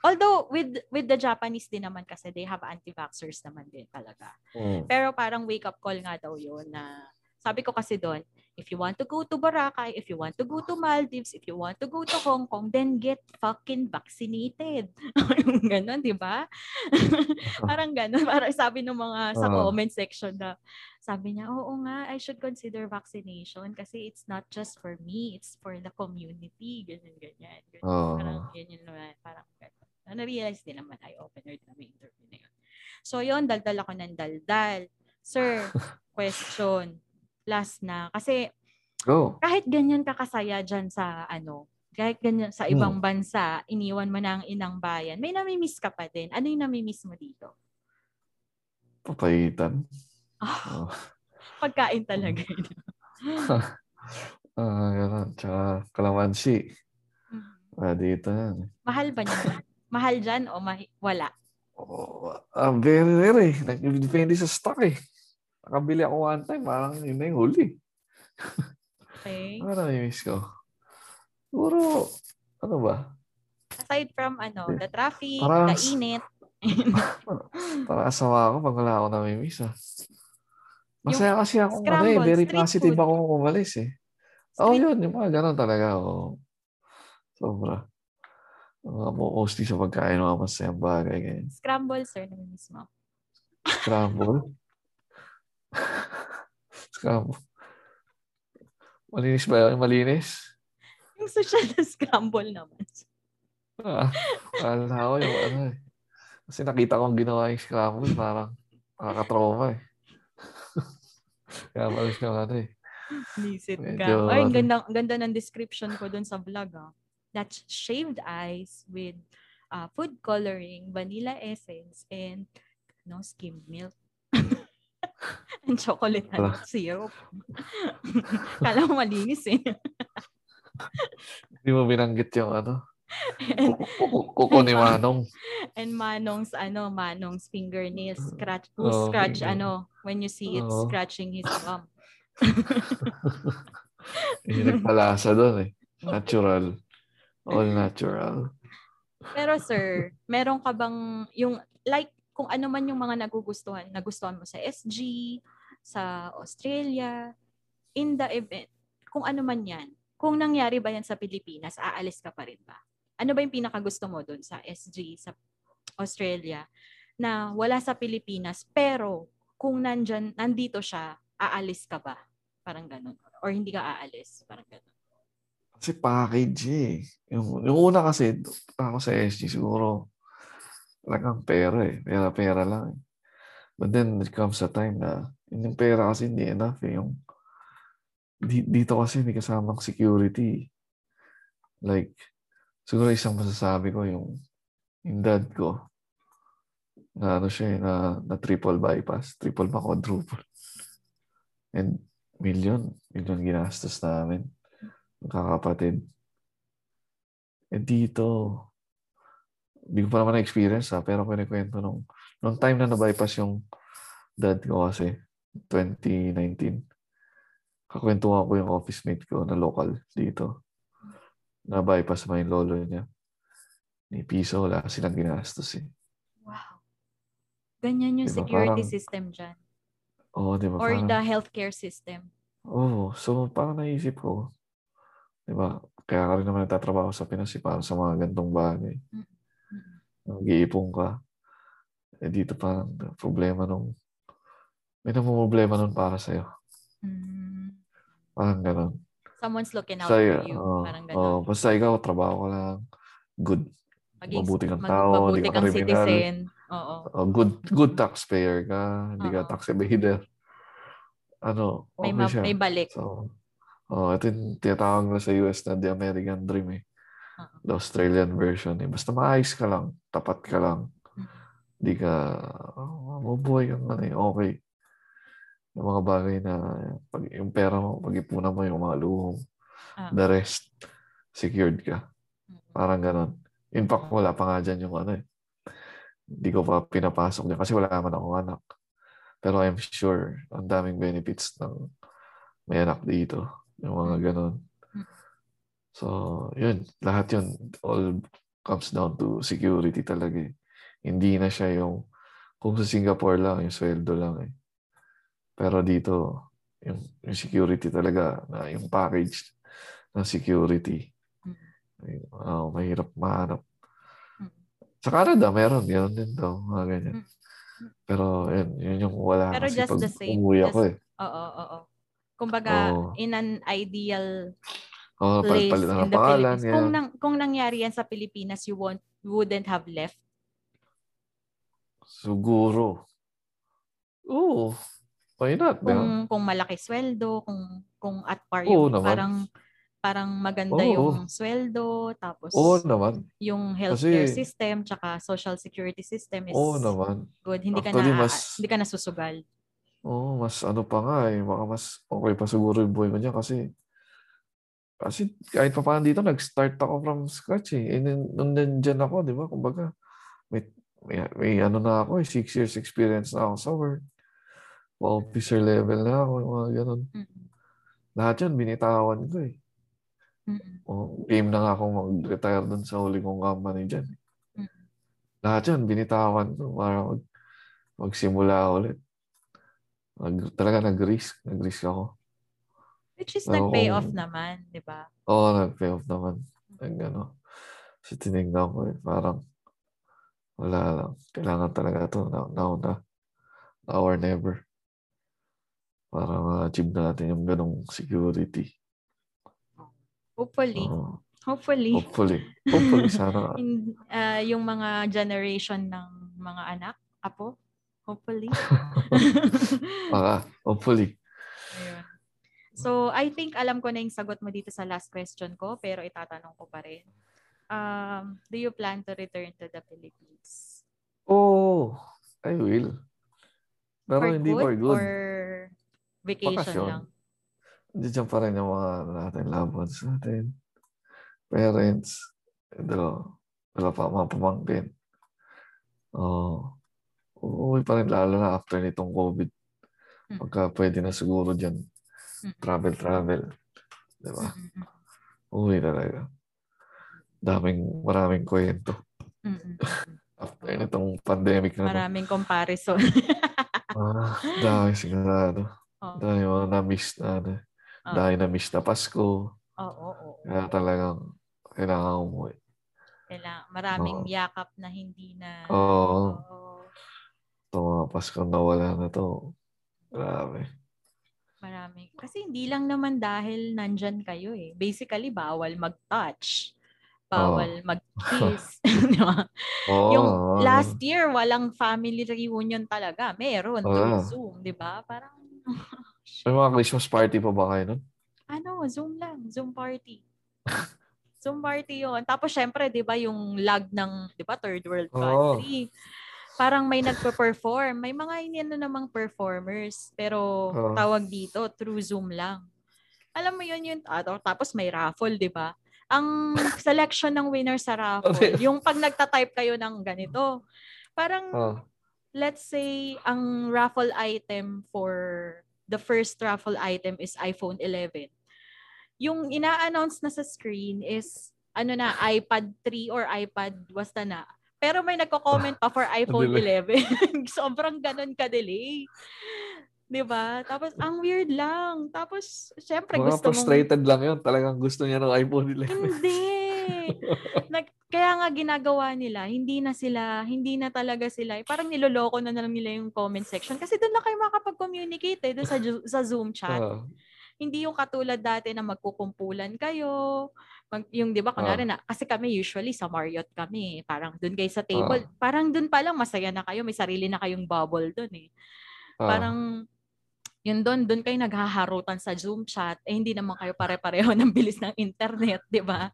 Although, with with the Japanese din naman kasi they have anti-vaxxers naman din talaga. Mm. Pero parang wake-up call nga daw yun na sabi ko kasi doon, if you want to go to Boracay, if you want to go to Maldives, if you want to go to Hong Kong, then get fucking vaccinated. (laughs) Ganon, di ba? (laughs) parang ganon. Parang sabi ng mga sa Ah. comment section na, sabi niya, oo nga, I should consider vaccination kasi it's not just for me, it's for the community. Ganyan, ganyan. ganyan. Oo. Parang yun naman, parang ganon. Na-realize din naman, eye-opener din naman interview na yun. So yun, daldal ako ng daldal. Sir, (laughs) question. Last na. Kasi Go. kahit ganyan ka kasaya dyan sa ano, kahit ganyan sa ibang bansa, iniwan mo na ang inang bayan, may namimiss ka pa din. Ano yung namimiss mo dito? Papayitan. Ah, Oh. pagkain talaga. yun. (laughs) Ah, ganun. Tsaka kalamansi. Ah, dito yan. Mahal ba niya? Mahal dyan o mahi- wala? Oh, ah, very rare eh. Nag-depende sa stock eh. Nakabili ako one time, parang yun na yung huli. Okay. Ano na-miss ko? Siguro, ano ba? Aside from ano, the traffic, Parang- the init. (laughs) Para asawa ako pag wala ako na-miss ah. Masaya kasi ako, ano eh, very positive food. ako umalis eh. Oh, Street- yun, yung mga ganun talaga. Oh. Sobra. Mga mostly sa pagkain, mga masayang bagay. Ganyan. Scramble, sir, namimiss mo. Scramble. (laughs) (laughs) Scramble. Malinis ba yun? Malinis? Yung social na scramble naman. Ah, akala ko yung ano eh. Kasi nakita kong ginawa yung scramble, parang nakakatrauma eh. (laughs) Kaya malis ka ano eh. Visit ka. Ay, ang ano. ganda, ang ganda ng description ko dun sa vlog ah. That's shaved ice with uh, food coloring, vanilla essence, and no skimmed milk. (laughs) (laughs) and chocolate and Wala. syrup. (laughs) Kala mo malinis eh. (laughs) Hindi mo binanggit yung ano. and, Kuko ni Manong. and Manong's ano, Manong's fingernails scratch who Oh, scratch finger- ano when you see it Oo. scratching his bum. Yung nagpalasa doon eh. Natural. All natural. Pero sir, meron ka bang yung like kung ano man yung mga nagugustuhan, nagustuhan mo sa SG, sa Australia, in the event, kung ano man yan, kung nangyari ba yan sa Pilipinas, aalis ka pa rin ba? Ano ba yung pinakagusto mo doon sa SG, sa Australia, na wala sa Pilipinas, pero kung nandyan, nandito siya, aalis ka ba? Parang ganun. Or hindi ka aalis? Parang ganun. Kasi package eh. Yung, yung una kasi, ako sa SG, siguro, talagang pera eh. Pera-pera lang eh. But then, it comes a time na, yun yung pera kasi hindi enough eh. Yung, di- dito kasi may kasamang security. Like, siguro isang masasabi ko yung, yung dad ko, na ano siya eh, na, na triple bypass, triple ba, quadruple. And million, million ginastos namin kakapatid. Eh dito, hindi ko pa naman na-experience ha, pero kinikwento nung, nung time na na-bypass yung dad ko kasi, 2019, kakwentuhan ko yung office mate ko na local dito. Na-bypass mo yung lolo niya. Ni piso, wala silang ginastos eh. Wow. Ganyan yung Diba, security parang- system dyan. Oo, di ba? Or Parang- the healthcare system. Oo, so parang naisip ko, di ba? Kaya ka rin naman nagtatrabaho sa Pinas eh, para sa mga gantong bagay. Mm. Nag-iipon ka. Eh dito parang problema nung, may namumroblema nun para sa'yo. Mm. Parang ganon. Someone's looking out Basta, for you. oo, Parang oo, gano'n. basta ikaw, trabaho ka lang. Good. Maging- mabuti kang mag- tao, mabuti ka kang kriminal. citizen. Oo. Oh, good good taxpayer ka. Hindi ka tax evader. Ano, May, okay ma- siya. may balik. So, oh, ito yung tinatawag na sa US na the American Dream eh. The Australian version eh. Basta maayos ka lang, tapat ka lang. Mm. Di ka, oh, mabuhay kang ano eh, okay. Yung mga bagay na, pag, yung pera mo, pag-ipunan mo yung mga luho, Ah. the rest, secured ka. Mm. Parang ganon. In fact, wala pa nga dyan yung ano eh. Hindi ko pa pinapasok niya kasi wala naman akong anak. Pero I'm sure, ang daming benefits ng may anak dito. Yung mga ganon. So, yun. Lahat yun, all comes down to security talaga eh. Hindi na siya yung, kung sa Singapore lang, yung sweldo lang eh. Pero dito, yung, yung security talaga, na yung package ng security, ah, mahirap mahanap. Mm. Sa Canada, meron. Meron din daw. Mga ganyan. Mm. Pero, yun, yun yung wala. Pero kasi just pag the same. umuwi ako Just- eh. Oo, oo. Kumbaga, Oo. in an ideal Oh, place palit in ng the pangalan. Philippines, kung, Yan. nang, kung nangyari yan sa Pilipinas, you won't, you wouldn't have left. Siguro. Oo. Why not? di ba? Kung, kung malaki sweldo, kung, kung at par Oo yung naman. parang, parang maganda Oo. yung sweldo, tapos Oo naman. yung healthcare Kasi- system, tsaka social security system is Oo naman. good. Hindi ka Actually, na, mas- hindi ka nasusugal. Oo, mas ano pa nga eh. Baka mas okay pa siguro yung buhay ko dyan kasi kasi kahit pa paano dito, nag-start ako from scratch eh. And then, nung nandyan ako, di ba? Kumbaga, may, may, may ano na ako eh, six years experience na ako sa work. Officer level na ako, mga ganun. Mm-mm. Lahat yun, binitawan ko eh. Mm-mm. O, game na nga akong mag-retire dun sa huli kong company dyan. Mm. Lahat yun, binitawan ko para mag, magsimula ulit. Nag, talaga nag-risk. Nag-risk ako. Which is Oo. nag-pay off naman, di ba? Oo, nag-pay off naman. Nag, ano. Kasi tinignan ko eh, parang wala lang. Kailangan talaga to now, now na. Now or never. Para ma-achieve natin yung ganong security. Hopefully. Oo. Hopefully. hopefully. Hopefully, (laughs) sana. In, ah, yung mga generation ng mga anak, apo, hopefully. (laughs) Baka, hopefully. So, I think alam ko na yung sagot mo dito sa last question ko, pero itatanong ko pa rin. Um, do you plan to return to the Philippines? Oh, I will. Pero hindi for good. Or vacation Bakasyon. lang? Diyan pa rin yung mga ano natin, loved ones natin. Parents. Dalawa. Dalawa pa, mga pamangkin. Oo. uuwi pa rin lalo na after nitong COVID. Mm. Pagka pwede na siguro dyan. Travel, travel. Diba? Mm-mm. Uwi talaga. Daming, maraming kwento. (laughs) After nitong pandemic na. Maraming comparison. (laughs) Ah, dahil sigurado. Oo. Dahil mga na-miss na ano. Oo. Dahil na-miss na Pasko. Oo, oo. Kaya talagang kailangan umuwi. Kailangan, maraming Oo. yakap na hindi na... Oo. Oo. Ito mga Pasko na wala na to. Grabe. Marami. Kasi hindi lang naman dahil nandyan kayo eh. Basically, bawal mag-touch. Bawal mag-kiss. (laughs) (laughs) Di ba? Oo. Yung oo. last year, walang family reunion talaga. Meron, through Zoom. Di ba? Parang, (laughs) May mga Christmas party pa ba kayo nun? ano, Zoom lang. Zoom party. Zoom party yon Tapos, syempre, di ba, yung lag ng, di ba, third world Oo. country. Parang may nagpa-perform. May mga inano namang performers. Pero Oo. tawag dito, through Zoom lang. Alam mo yun, yun. ah, Tapos may raffle, di ba? Ang selection ng winner sa raffle, (laughs) yung pag nagta-type kayo ng ganito, parang Oh. let's say ang raffle item for the first raffle item is iPhone 11. Yung ina-announce na sa screen is ano na iPad 3 or iPad basta na. Pero may nagko-comment pa for (laughs) iPhone delay. (laughs) 11. Sobrang ganun ka-delay. 'Di ba? Tapos ang weird lang. Tapos syempre Mga gusto mong frustrated lang yun. Talagang gusto niya ng iPhone 11. hindi. (laughs) Nag, kaya nga ginagawa nila, hindi na sila, hindi na talaga sila, parang niloloko na, lang nila yung comment section. Kasi doon na kayo makapag-communicate eh, doon sa, sa Zoom chat. Ah, Hindi yung katulad dati na magkukumpulan kayo. Mag, yung 'di ba kunwari na kasi kami usually sa Marriott kami, parang doon kayo sa table, parang doon pa lang masaya na kayo, may sarili na kayong bubble doon eh. ah. Parang yun doon, doon kayo naghaharutan sa Zoom chat, eh hindi naman kayo pare-pareho (laughs) ng bilis ng internet, di ba?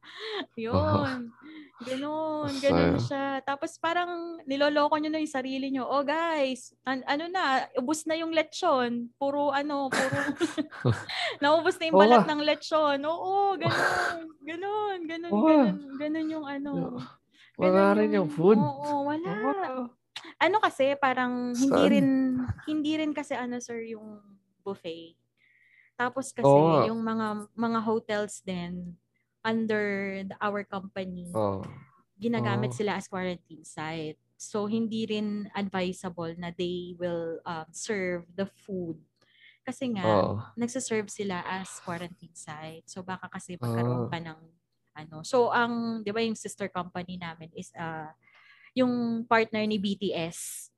Yun. Ganun, ganun siya. Tapos parang niloloko nyo na yung sarili nyo. Oh guys, an- ano na, ubus na yung lechon. Puro ano, puro, (laughs) (laughs) naubos na yung balat nga. ng lechon. Oo, ganun, ganun, ganun, nga. ganun, ganun yung ano. Wala ganun rin yung food. Oo, wala Oo. ano kasi parang hindi Saan? rin hindi rin kasi ano sir yung buffet. Tapos kasi nga. yung mga mga hotels din under the, our company Oh. ginagamit Oo. sila as quarantine site. So hindi rin advisable na they will um, serve the food. Kasi nga Oh. nagse-serve sila as quarantine site. So baka kasi magkaroon Ah. pa ng ano. So ang 'di ba yung sister company namin is uh yung partner ni BTS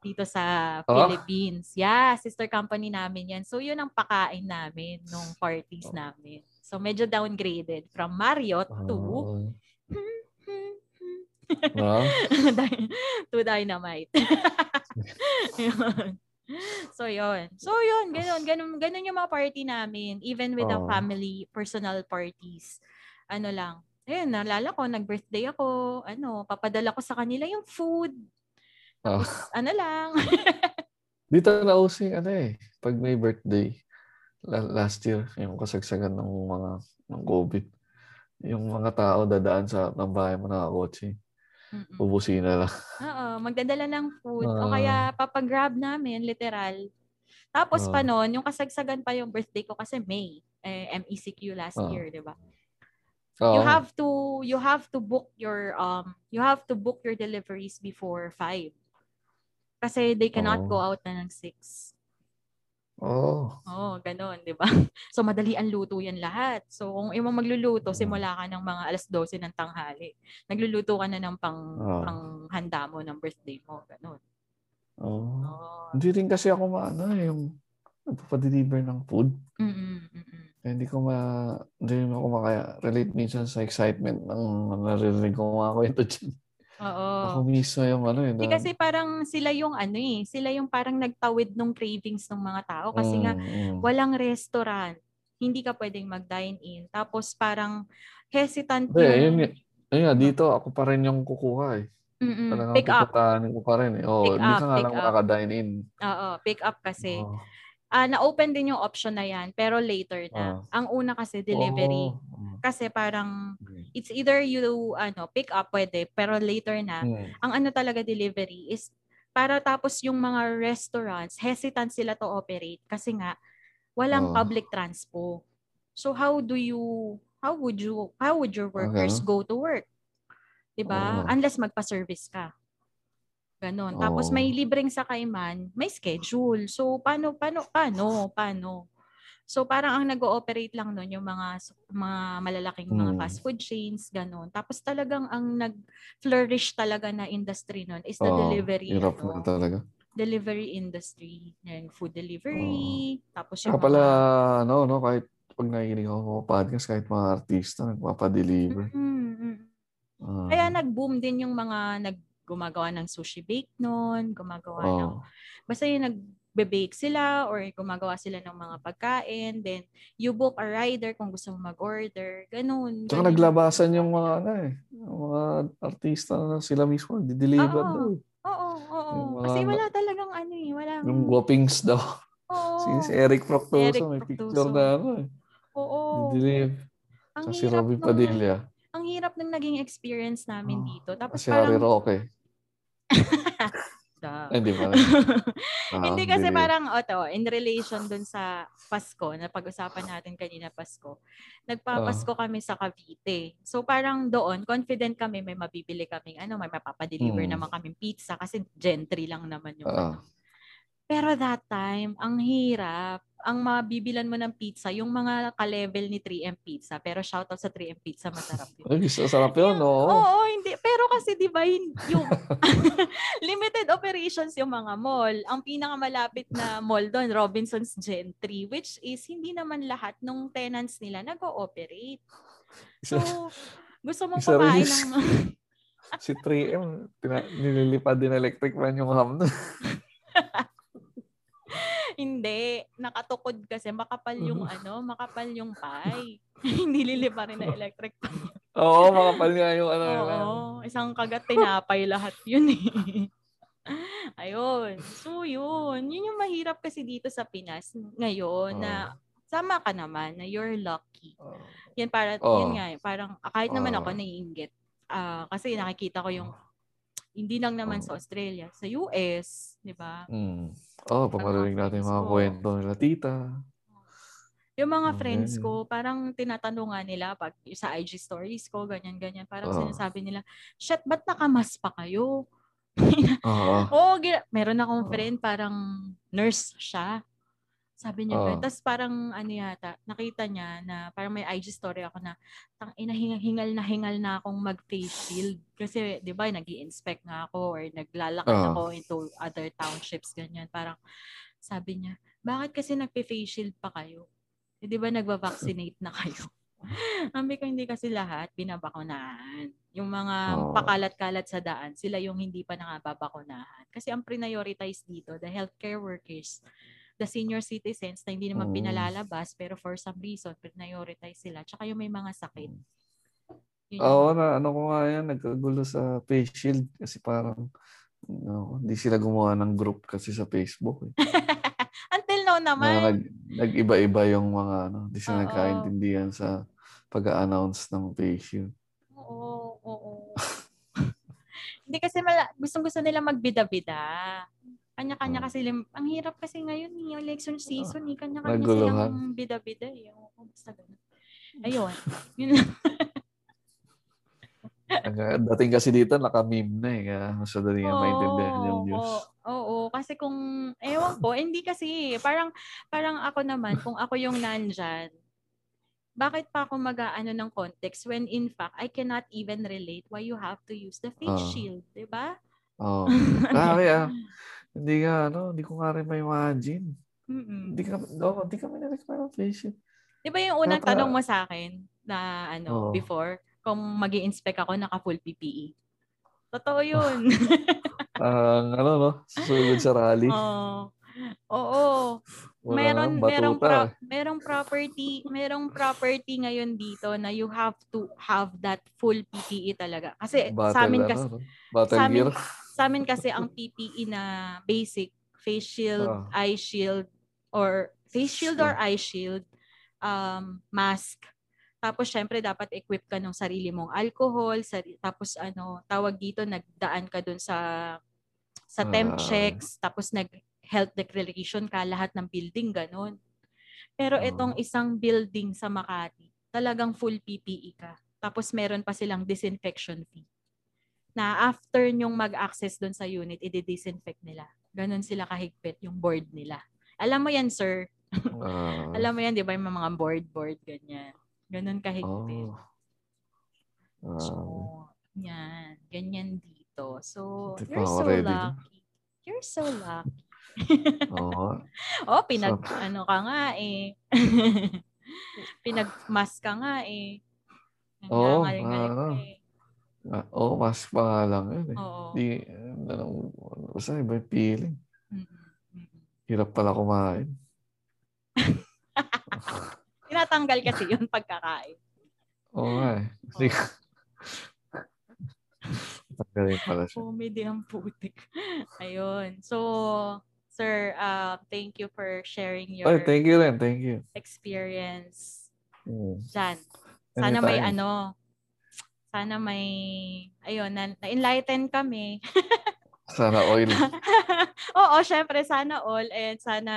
dito sa Ah. Philippines. Yeah, sister company namin 'yan. So yun ang pakain namin nung parties Oh. namin. So medyo downgraded from Marriott to Ah. (laughs) Ah. Dy- to dynamite. (laughs) Yun. So, yun. So, yun. Ganun, ganun, ganun yung mga party namin. Even with the Oo. family, personal parties. Ano lang. Ayun, naalala ko, nag-birthday ako. Ano, papadala ko sa kanila yung food. Tapos, ano lang. (laughs) Dito na using ano eh, pag may birthday, last year, yung kasagsagan ng mga ng COVID, yung mga tao dadaan sa ng bahay mo nakakotse, Mm-mm. ubusin na lang. Oo, magdadala ng food. o Ah. kaya papag-grab namin, literal. Tapos Ah. pa noon, yung kasagsagan pa yung birthday ko kasi May. Eh, MECQ last Ah. year, di ba? Oo. you have to you have to book your um you have to book your deliveries before 5 kasi they cannot Oo. go out na ng 6 Oo. oh ganun di ba (laughs) so madali ang luto yan lahat so kung imo magluluto simula ka ng mga alas 12 ng tanghali nagluluto ka na ng pang Oo. pang handa mo ng birthday mo ganun Oo. oh Hindi rin kasi ako maano yung nagpapadeliver ng food. mm mm Eh, hindi ko ma, hindi ako makaya relate minsan sa excitement ng naririnig ko mga kwento dyan. Oo. Ako mismo yung ano eh. Hindi kasi parang sila yung ano eh, sila yung parang nagtawid ng cravings ng mga tao kasi nga mm, mm. walang restaurant. Hindi ka pwedeng mag-dine in. Tapos parang hesitant yun, yung nga- yun nga, dito ako pa rin yung kukuha eh. Mm-mm, Talagang pick up. ko pa rin eh. Oh, Pick hindi up, ka nga lang makaka-dine in. Oo, pick up kasi. Oh, Ah, na-open din yung option na yan, pero later na. Ang una kasi delivery. oh, Kasi parang it's either you ano, pick up pwede, pero later na. mm, Ang ano talaga delivery is para tapos yung mga restaurants, hesitant sila to operate kasi nga Oh. walang public transpo. So how do you how would you how would your workers ganun? go to work? 'Di ba? Oo. Unless magpa-service ka. Ganon. Tapos Oo. may libreng sakay man, may schedule. So paano paano paano paano? So parang ang nag-ooperate lang noon yung mga mga malalaking mga Hmm. fast food chains, ganon. Tapos talagang ang nag-flourish talaga na industry noon is the Oo, delivery hirap ano, na talaga. delivery industry. Yung food delivery, tapos yung Saka pala, mga no, no, kahit pag nakikinig ako podcast, kahit mga artista, nagpapadeliver. Mm, mm. Ah, Kaya nag-boom din yung mga nag gumagawa ng sushi bake noon, gumagawa ng oh, basta yung nagbe-bake sila or gumagawa sila ng mga pagkain, then you book a rider kung gusto mo mag-order, ganun. Tsaka ganun. naglabasan yung mga, ano eh, yung mga artista na sila mismo, di-deliver Oo. daw. eh. Oo, oo. Mga- Kasi wala talagang ano eh, wala. Yung guwapings daw. Oo. Si, si Eric Proctoso, Eric may Proctoso. picture na ano eh. Oo. Di-deliver. Ang si nung- Padilla. Ang hirap ng naging experience namin Oh, dito. Tapos Si Harry parang Roque. Hindi pa rin. Ah, Hindi kasi deliver. parang oto, in relation dun sa Pasko, na pag-usapan natin kanina Pasko. Nagpapasko Ah. kami sa Cavite. So parang doon, confident kami may mabibili kaming ano, may mapapadeliver Hmm. naman kaming pizza kasi gentry lang naman yung ano. Pero that time, ang hirap. Ang mabibilan mo ng pizza, yung mga ka-level ni 3M Pizza. Pero shoutout sa 3M Pizza, masarap yun. Ay, gusto, sarap yun, Yung- oo. Oo, hindi. Pero kasi di ba yun- yung (laughs) limited operations yung mga mall. Ang pinakamalapit na mall doon, Robinson's Gentry, which is hindi naman lahat ng tenants nila nag-ooperate. So, gusto mong kumain ng... (laughs) Si 3M, pina- nililipad din electric fan yung ham nun. (laughs) hindi. Nakatukod kasi. Makapal yung Mm. ano, makapal yung pie. (laughs) hindi lilipa rin na electric pan. Oo, makapal nga yung ano. Oo. Isang kagat tinapay lahat yun eh. (laughs) Ayun. So yun. Yun yung mahirap kasi dito sa Pinas ngayon na sama ka naman na you're lucky. Oo. Yan para Oo. yun nga eh, parang ah, kahit naman Oo. ako naiinggit. Ah, kasi nakikita ko yung hindi lang naman sa Australia, sa US, 'di ba? Mm. Oo, pag Ang mga marinig natin yung mga ko. kwento nila, tita. Yung mga Oo, friends ko, parang tinatanungan nila pag sa IG stories ko, ganyan ganyan, parang Oo. sinasabi nila, "Shit, ba't nakamas pa kayo?" (laughs) Oo. Oo, gina- meron akong friend, parang nurse siya. Sabi niya, ganun. Tapos parang ano yata, nakita niya na parang may IG story ako na tang ina hingal, hingal na hingal na akong mag-face shield. Kasi 'di ba, nag inspect nga ako or naglalakad Oo. ako into other townships ganyan. Parang sabi niya, bakit kasi nagpe-face shield pa kayo? Eh, 'Di ba nagva-vaccinate na kayo? (laughs) Sabi ko hindi kasi lahat binabakunahan. Yung mga Oo. pakalat-kalat sa daan, sila yung hindi pa nangababakunahan. Kasi ang prioritize dito, the healthcare workers, the senior citizens na hindi naman Mm. pinalalabas pero for some reason, prioritize sila. Tsaka yung may mga sakit. Yun yung- Oo, na ano ko nga yan, nagkagulo sa face shield kasi parang no, hindi sila gumawa ng group kasi sa Facebook. Eh. (laughs) Until now Na naman. nag, nag-iba-iba yung mga ano, hindi sila nagkaintindihan sa pag-announce ng face shield. Oo, oo. (laughs) Hindi kasi mala, gustong-gusto nila magbida-bida. Kanya-kanya Oo. kasi, lim- ang hirap kasi ngayon, eh, yung election season, eh, kanya-kanya Naguluhan. silang bida-bida. Eh. Oo, basta ganun. Ayun. (laughs) Yun lang. Ang- Dating kasi dito, naka-meme na eh. Kaya masyado rin nga maintindihan yung news. Oo, oo, kasi kung, ewan ko, hindi kasi, parang, parang ako naman, kung ako yung nandyan, bakit pa ako mag-aano ng context when in fact, I cannot even relate why you have to use the face Ah. shield, di ba? Oo. Grabe (laughs) ah. Hindi nga, ano, hindi ko nga rin may imagine. Mm-mm. Hindi ka, no, hindi kami na-expect ng face shield. Di ba yung unang Napa- tanong mo sa akin na ano, Oo. before, kung mag inspect ako, naka-full PPE. Totoo yun. (laughs) Ang ano, no? Susunod sa rally. Oo. Oo. Wala meron merong pro- merong property, merong property ngayon dito na you have to have that full PPE talaga. Kasi Battle, sa amin ano, kasi no? Battle sa amin- gear. Sa amin kasi ang PPE na basic face shield, Ah. eye shield or face shield or eye shield, um mask. Tapos syempre dapat equip ka ng sarili mong alcohol, sari- tapos ano, tawag dito nagdaan ka dun sa sa temp Ah. checks, tapos nag health declaration ka lahat ng building ganun. Pero Ah. itong isang building sa Makati, talagang full PPE ka. Tapos meron pa silang disinfection fee. Na after nyong mag-access doon sa unit, i-disinfect nila. Ganon sila kahigpit yung board nila. Alam mo yan, sir. Ah, (laughs) Alam mo yan, di ba, yung mga board-board, ganyan. Ganon kahigpit. oh. Ah, So, yan. Ganyan dito. So, you're so ready lucky. You're so lucky. (laughs) oo. (laughs) oh, pinag, So- ano ka nga eh. Pinag-mask ka nga eh. Nangangaling-ngaling ka ano. eh. Ah, Oo, mas pa nga lang yun eh. Oo. Di, ano, basta iba yung feeling. Mm-mm. Hirap pala kumain. (laughs) Tinatanggal kasi yun pagkakain. Oo nga eh. Kasi, (laughs) Tanggalin pala siya. Comedy ang putik. (laughs) Ayun. So, sir, uh, thank you for sharing your Ay, thank you rin. Thank you. experience Mm. dyan. Sana may Anytime. ano, sana may, ayun, na, na-enlighten kami. (laughs) Sana oil. (laughs) Oo, syempre sana all and sana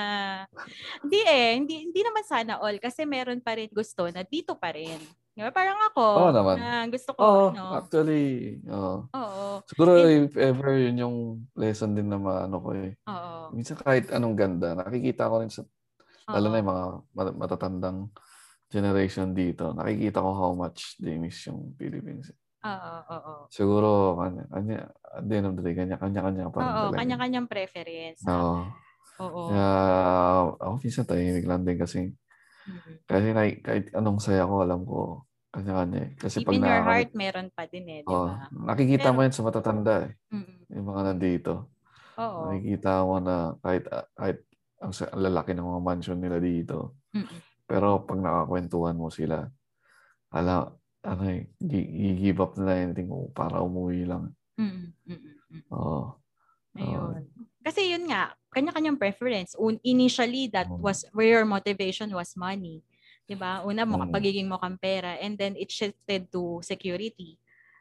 hindi eh, hindi hindi naman sana all kasi meron pa rin gusto na dito pa rin. Parang ako, Oo naman. na gusto ko Oo, ano. actually, oo. Oo. Siguro It- if ever yun yung lesson din na maano ko eh. Oo. Minsan kahit anong ganda, nakikita ko rin sa, lalo oo. na yung mga mat- matatandang generation dito, nakikita ko how much they miss yung Philippines. Oo, oo. Siguro, kanya, kanya, at the end of the day, kanya, kanya-kanya pa Oo, kanya-kanyang preference. Oo. Oo. Kaya, ako minsan tahimik lang din kasi, Mhm. kasi na, kahit anong saya ko, alam ko, kanya-kanya eh. Kasi Deep in your nakaka- heart, meron pa din eh, di ba? nakikita mo Pero- yan sa matatanda eh. Mm-mm. Yung mga nandito. Oo. Nakikita mo na kahit, kahit ang, lalaki ng mga mansion nila dito. Mm-mm. Pero pag nakakwentuhan mo sila, ala, ano eh, gi- give up na anything para umuwi lang. Mm-mm. Mm-mm. Oo. Ayun. Kasi yun nga, kanya-kanyang preference. Un- initially, that Mm. was where your motivation was money. 'Di ba? Una mo, Mm. pagiging mo kang pera and then it shifted to security.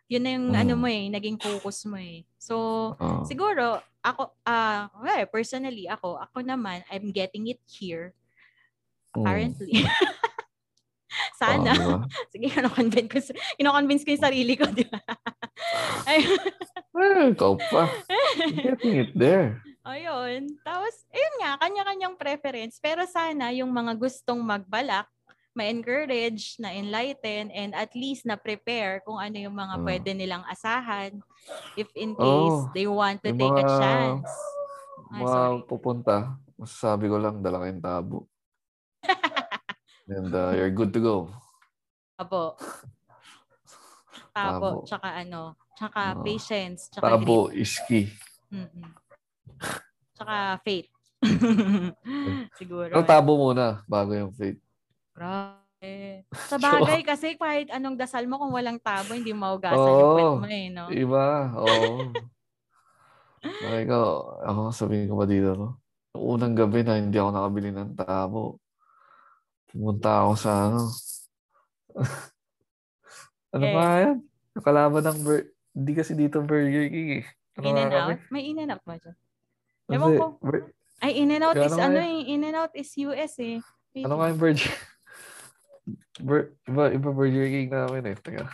Yun na yung Mm. ano mo eh, naging focus mo eh. So, Oo. siguro, ako, ah, well, personally, ako, ako naman, I'm getting it here Mm. currently. Oo, Sana. di ba? (laughs) Sige, kino-convince ko, kino-convince ko yung sarili ko, di ba? (laughs) Eh, ikaw pa. (laughs) Getting it there. Ayun. Tapos, ayun nga, kanya-kanyang preference. Pero sana yung mga gustong magbalak, ma-encourage, na-enlighten, and at least na-prepare kung ano yung mga Ah. pwede nilang asahan if in case Oo. they want to take a mga- chance. Ay, Mga sorry. pupunta, masasabi ko lang, dala kayong tabo. And uh, you're good to go. Tabo. Tabo. Tabo. Tsaka ano, tsaka Oo. patience, tsaka. Tabo is key. Mm-mm. Tsaka faith. (laughs) Siguro. Pero tabo muna bago yung faith. Grabe. Sa (laughs) bagay kasi kahit anong dasal mo kung walang tabo, hindi maugasan yung Oo. puwet mo eh, no? Iba, oo. Ay, ikaw, ako sabihin ko ba dito, no? Unang gabi na hindi ako nakabili ng tabo. Pumunta ako sa ano. (laughs) ano Eh. pa yan? Kalaban ng Bur- Hindi kasi dito Burger King eh. Ano In and kami? out? May in and out ba dyan? Ewan ko. Bur- Ay, in and out Kaya is ano ano eh. In and out is US eh. Wait, ano nga yung Burger (laughs) Bur- iba, iba Burger King namin eh. Teka.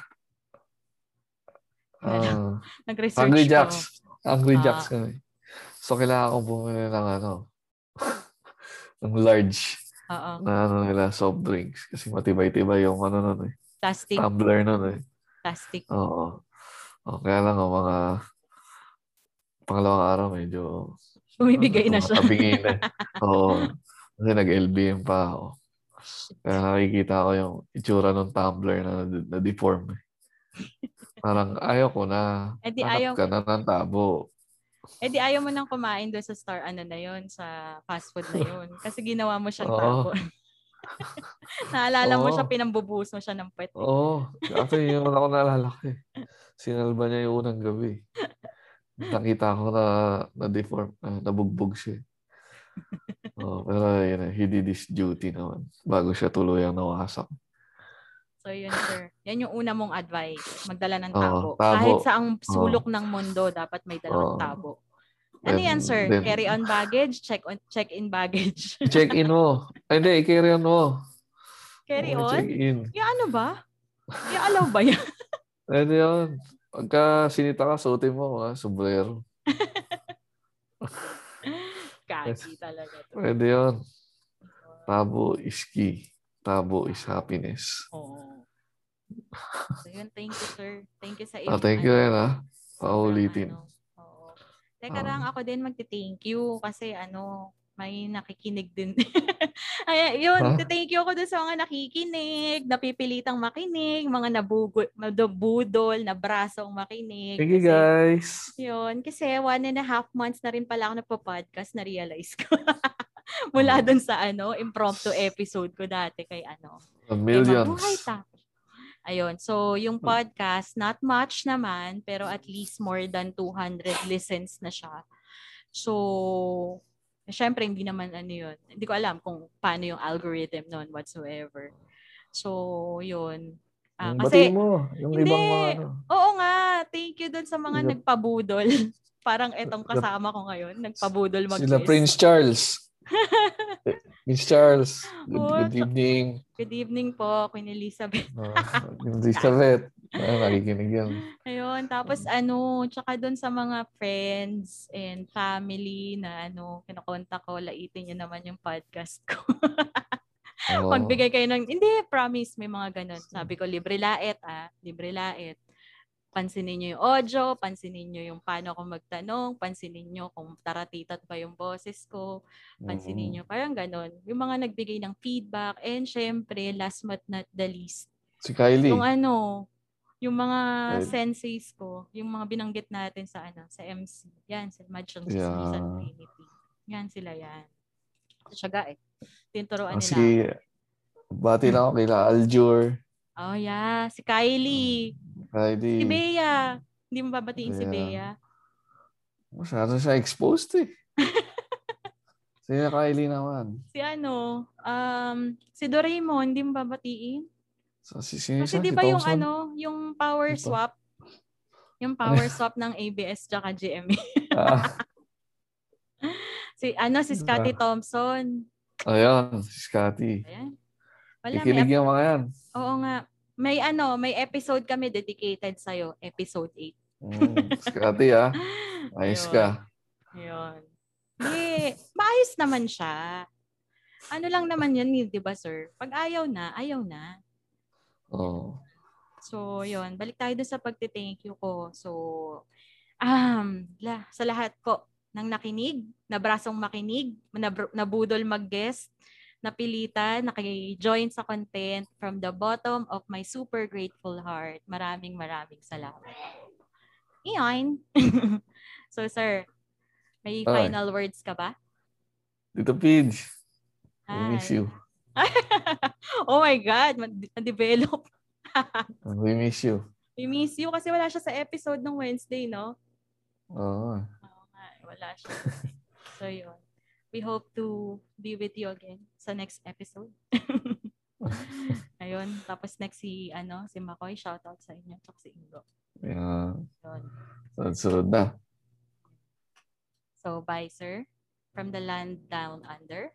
Ah, (laughs) Nag-research Hungry ko. Jacks. Hungry Ah. Jacks kami. So, kailangan ko bumili ng ano, ng large Oo. na ano nila, soft drinks. Kasi matibay-tibay yung ano nun eh. Plastic. Tumbler nun eh. Plastic. Oo. O, kaya lang ang mga pangalawang araw medyo Bumibigay na siya. Tabingin na. (laughs) Oo. Kasi nag-LBM pa ako. Kaya nakikita ko yung itsura ng tumbler na na-deform. eh. Parang ayaw ko na. Eh, di ayaw- ka na ng tabo. Eh di ayaw mo nang kumain doon sa star ano na yon sa fast food na yon Kasi ginawa mo siyang (laughs) Oo. tabo. (laughs) Naalala mo Oo. siya, pinambubuhos mo siya ng puwet. eh. Oo. Actually, yun ako naalala ko eh. Sinalba niya yung unang gabi. Nakita ko na na-deform, na nabugbog siya. Oh, pero yun, eh, he did his duty naman bago siya tuluyang nawasak. So yun sir. Yan yung una mong advice. Magdala ng tabo. tabo. Kahit sa ang sulok ng mundo, dapat may dalawang Oo. tabo. Ano Then- yan sir? then- Carry on baggage? Check on check in baggage? (laughs) Check-in mo. Ay, hindi, i-carry on mo. Carry Oo, on? Check-in. Yung ano ba? Yung alaw ba yan? (laughs) Pwede yun. Pagka sinita ka, suotin mo, ha? Sombrero. (laughs) Kaki talaga to. Pwede yun. Tabo is key. Tabo is happiness. Oo. So yun, thank you sir. Thank you sa Ah, thank you ano, rin, ha? sobrang Paulitin. ano, Oo. Teka Oo. lang, ako din magti-thank you kasi ano, may nakikinig din. (laughs) Ay, yun, Ha? thank you ako dun sa mga nakikinig, napipilitang makinig, mga nabugol, nabudol, na brasong makinig. Thank you, Kasi- guys. Yun, kasi one and a half months na rin pala ako nagpa-podcast, na-realize ko. (laughs) Mula dun sa ano, impromptu episode ko dati kay ano, A kay Mabuhay millions. Ayun, so yung podcast, not much naman, pero at least more than 200 listens na siya. So, syempre hindi naman ano yun. Hindi ko alam kung paano yung algorithm nun whatsoever. So, yun. Ah, Yung kasi, mo. Yung Hindi. ibang mga ano. Oo nga, thank you dun sa mga Sila- nagpabudol. (laughs) Parang etong kasama ko ngayon, nagpabudol mag Sila Prince Charles. (laughs) Prince Charles. Good, Oo, good evening. Good evening po, Queen Elizabeth. Uh, (laughs) Elizabeth. Ah, nakikinig yan. Ayun, tapos ano, tsaka doon sa mga friends and family na ano, kinakontak ko, laitin nyo naman yung podcast ko. (laughs) Oo. Magbigay kayo ng, hindi, promise, may mga ganun. Sabi ko, libre lait ah, libre lait. Pansinin nyo yung audio, pansinin nyo yung paano ako magtanong, pansinin nyo kung taratitat ba yung boses ko, pansinin Mm. nyo, parang ganun. Yung mga nagbigay ng feedback, and syempre, last but not the least, Si Kylie. yung ano, yung mga Right. senseis ko, yung mga binanggit natin sa ano, sa MC. Yan, sa Madjong Yeah. Chismisan Trinity. Yan sila yan. Tsyaga eh. Tinuturoan Ah, nila. si, bati lang ako kila Aljur. Oh yeah, si Kylie. Kylie. Si Bea. Hindi mo babatiin si Bea. Bea. Masyado siya exposed eh. (laughs) si Kylie naman. Si ano, um, si Doraemon, hindi mo babatiin. So, si, si, Kasi si di ba yung Thompson? ano, yung power Ito. swap, yung power swap ng ABS tsaka GMA. Ah, (laughs) si ano, si Scotty Thompson. ayan, si Scotty. Ayan. Wala, may Ikinig yung mga yan. Oo nga. May ano, may episode kami dedicated sa'yo. Episode 8. Mm, Scotty ah. (laughs) Ayos Ayun. ka. Yun. Hindi. Maayos naman siya. Ano lang naman yan, di ba sir? Pag ayaw na, ayaw na. Oh. So, yun. Balik tayo dun sa pagti-thank you ko. So, um, la, sa lahat po ng nakinig, nabrasong makinig, nabudol mag-guest, napilitan, naki-join sa content from the bottom of my super grateful heart. Maraming maraming salamat. Iyon. (laughs) so, sir, may Ay. final words ka ba? Dito, Pidge. I miss you. (laughs) oh my God, ma-develop. (laughs) We miss you. We miss you kasi wala siya sa episode ng Wednesday, no? Oo. Nga, eh, wala siya. so, yun. We hope to be with you again sa next episode. (laughs) Ayun. Tapos next si, ano, si Makoy. Shoutout sa inyo. Tsaka si Ingo. Yeah. Sunod-sunod na. So, bye, sir. From the land down under.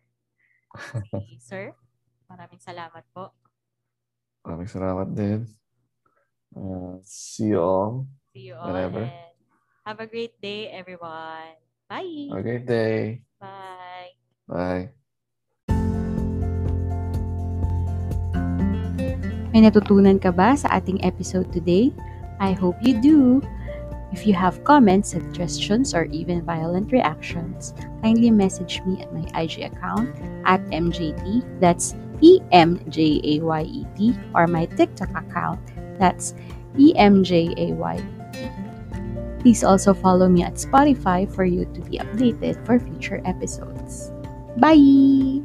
Si (laughs) sir, maraming salamat po. Maraming salamat din. Uh, see you all. See you all. Whenever. And have a great day, everyone. Bye. Have a great day. Bye. Bye. May natutunan ka ba sa ating episode today? I hope you do! If you have comments, suggestions, or even violent reactions, kindly message me at my IG account at MJT, that's E-M-J-A-Y-E-T, or my TikTok account, that's E-M-J-A-Y-E-T. Please also follow me at Spotify for you to be updated for future episodes. Bye!